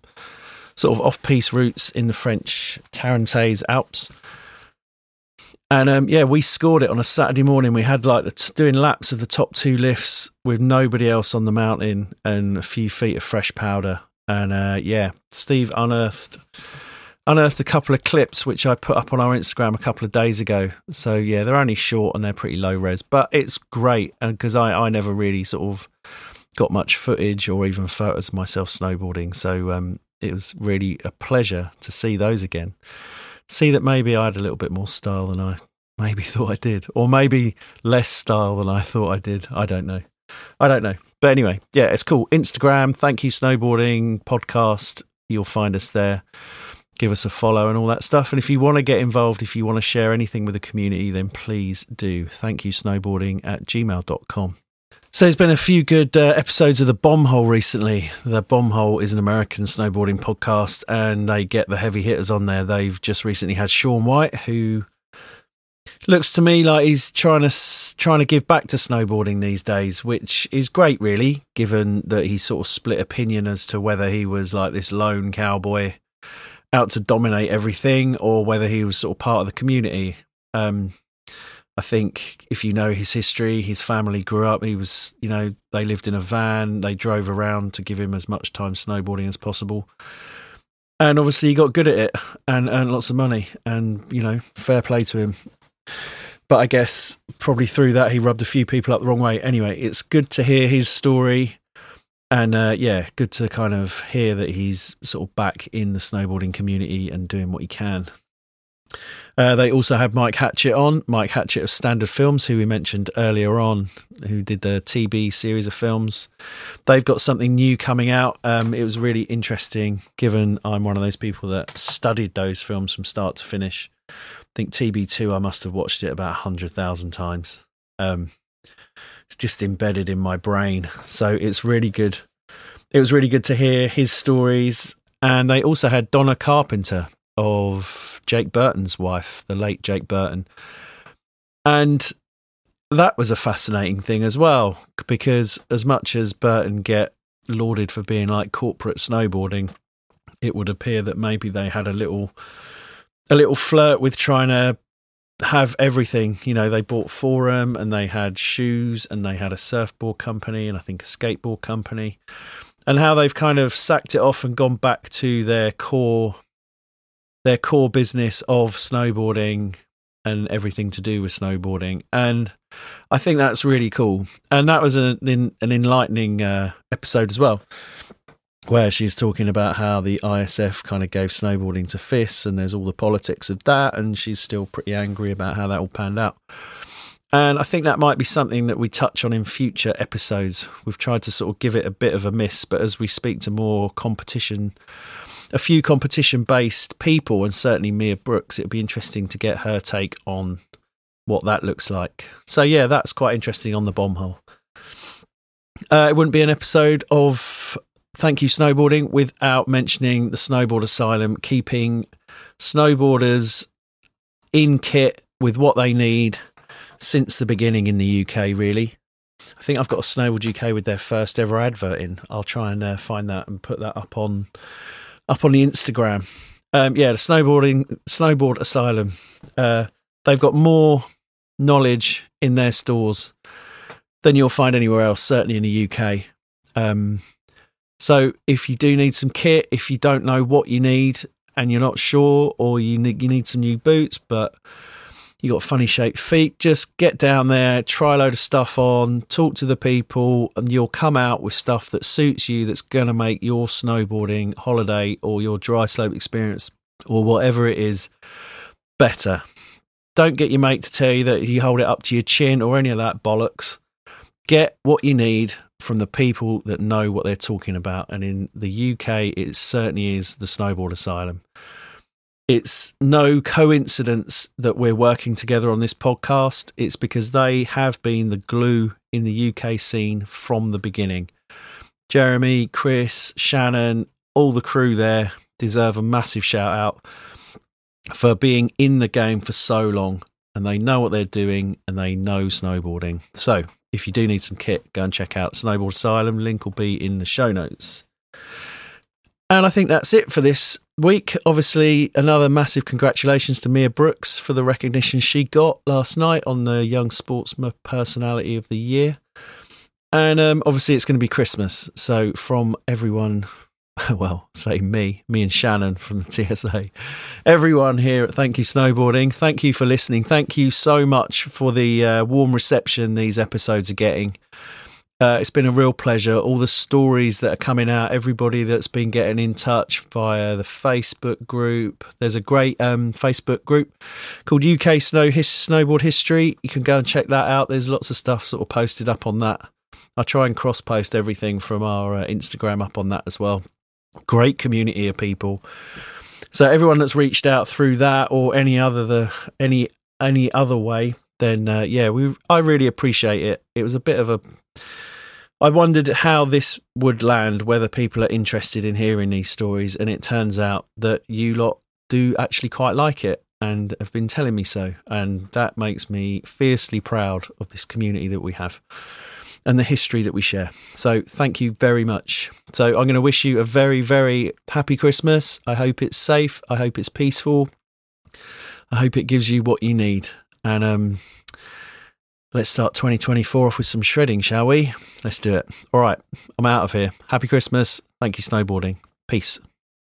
sort of off piste routes in the French Tarentaise Alps. And um, yeah, we scored it on a Saturday morning. We had like the t- doing laps of the top two lifts with nobody else on the mountain and a few feet of fresh powder. And uh, yeah, Steve unearthed unearthed a couple of clips which I put up on our Instagram a couple of days ago. So yeah, they're only short and they're pretty low res, but it's great. Because I I never really sort of got much footage or even photos of myself snowboarding, so um, it was really a pleasure to see those again see that maybe I had a little bit more style than I maybe *laughs* thought I did, or maybe less style than I thought I did. I don't know. I don't know. But anyway, yeah, it's cool. Instagram, thank you, snowboarding podcast. You'll find us there. Give us a follow and all that stuff. And if you want to get involved, if you want to share anything with the community, then please do. Thank you, snowboarding at gmail.com. So there's been a few good uh, episodes of the Bomb Hole recently. The Bomb Hole is an American snowboarding podcast, and they get the heavy hitters on there. They've just recently had Shaun White, who looks to me like he's trying to trying to give back to snowboarding these days, which is great, really, given that he sort of split opinion as to whether he was like this lone cowboy out to dominate everything or whether he was sort of part of the community. Um, I think if you know his history, his family grew up, he was, you know, they lived in a van, they drove around to give him as much time snowboarding as possible. And obviously, he got good at it and earned lots of money. And, you know, fair play to him. But I guess probably through that, he rubbed a few people up the wrong way. Anyway, it's good to hear his story. And uh, yeah, good to kind of hear that he's sort of back in the snowboarding community and doing what he can. Uh, they also had Mike Hatchett on, Mike Hatchett of Standard Films, who we mentioned earlier on, who did the TB series of films. They've got something new coming out. Um, it was really interesting, given I'm one of those people that studied those films from start to finish. Think TB2, I must have watched it about 100,000 times. Um, it's just embedded in my brain. So it's really good. It was really good to hear his stories. And they also had Donna Carpenter of Jake Burton's wife, the late Jake Burton. And that was a fascinating thing as well, because as much as Burton get lauded for being like corporate snowboarding, it would appear that maybe they had a little a little flirt with trying to have everything. You know, they bought Forum and they had shoes and they had a surfboard company and I think a skateboard company. And how they've kind of sacked it off and gone back to their core their core business of snowboarding and everything to do with snowboarding. And I think that's really cool. And that was an, an enlightening uh, episode as well, where she's talking about how the ISF kind of gave snowboarding to FIS and there's all the politics of that. And she's still pretty angry about how that all panned out. And I think that might be something that we touch on in future episodes. We've tried to sort of give it a bit of a miss, but as we speak to more competition a few competition based people, and certainly Mia Brookes, it'd be interesting to get her take on what that looks like. So, yeah, that's quite interesting on the bomb hole. Uh, it wouldn't be an episode of Thank You Snowboarding without mentioning the Snowboard Asylum, keeping snowboarders in kit with what they need since the beginning in the UK, really. I think I've got a Snowboard UK with their first ever advert in. I'll try and uh, find that and put that up on up on the Instagram. Um, yeah, the snowboarding snowboard asylum. Uh, they've got more knowledge in their stores than you'll find anywhere else. Certainly in the UK. Um, so if you do need some kit, if you don't know what you need and you're not sure, or you need you need some new boots, but you got funny shaped feet, just get down there, try a load of stuff on, talk to the people, and you'll come out with stuff that suits you that's going to make your snowboarding holiday or your dry slope experience or whatever it is, better. Don't get your mate to tell you that you hold it up to your chin or any of that bollocks. Get what you need from the people that know what they're talking about. And in the UK, it certainly is the Snowboard Asylum. It's no coincidence that we're working together on this podcast. It's because they have been the glue in the UK scene from the beginning. Jeremy, Chris, Shannon, all the crew there deserve a massive shout out for being in the game for so long and they know what they're doing and they know snowboarding. So, if you do need some kit, go and check out Snowboard Asylum. Link will be in the show notes. And I think that's it for this week. Obviously, another massive congratulations to Mia Brookes for the recognition she got last night on the Young Sportsman Personality of the Year. And um, obviously, it's going to be Christmas. So, from everyone, *laughs* well, say me, me and Shannon from the *laughs* TSA, everyone here at Thank You Snowboarding, thank you for listening. Thank you so much for the uh, warm reception these episodes are getting. Uh, it's been a real pleasure. All the stories that are coming out, everybody that's been getting in touch via the Facebook group. There's a great um, Facebook group called UK Snow His- Snowboard History. You can go and check that out. There's lots of stuff sort of posted up on that. I try and cross post everything from our uh, Instagram up on that as well. Great community of people. So everyone that's reached out through that or any other the any any other way, then uh, yeah, we I really appreciate it. It was a bit of a I wondered how this would land, whether people are interested in hearing these stories, and it turns out that you lot do actually quite like it and have been telling me so. And that makes me fiercely proud of this community that we have and the history that we share. So thank you very much. So I'm going to wish you a very, very happy Christmas. I hope it's safe. I hope it's peaceful. I hope it gives you what you need. And um, Let's start 2024 off with some shredding, shall we? Let's do it. All right, I'm out of here. Happy Christmas. Thank you, snowboarding. Peace.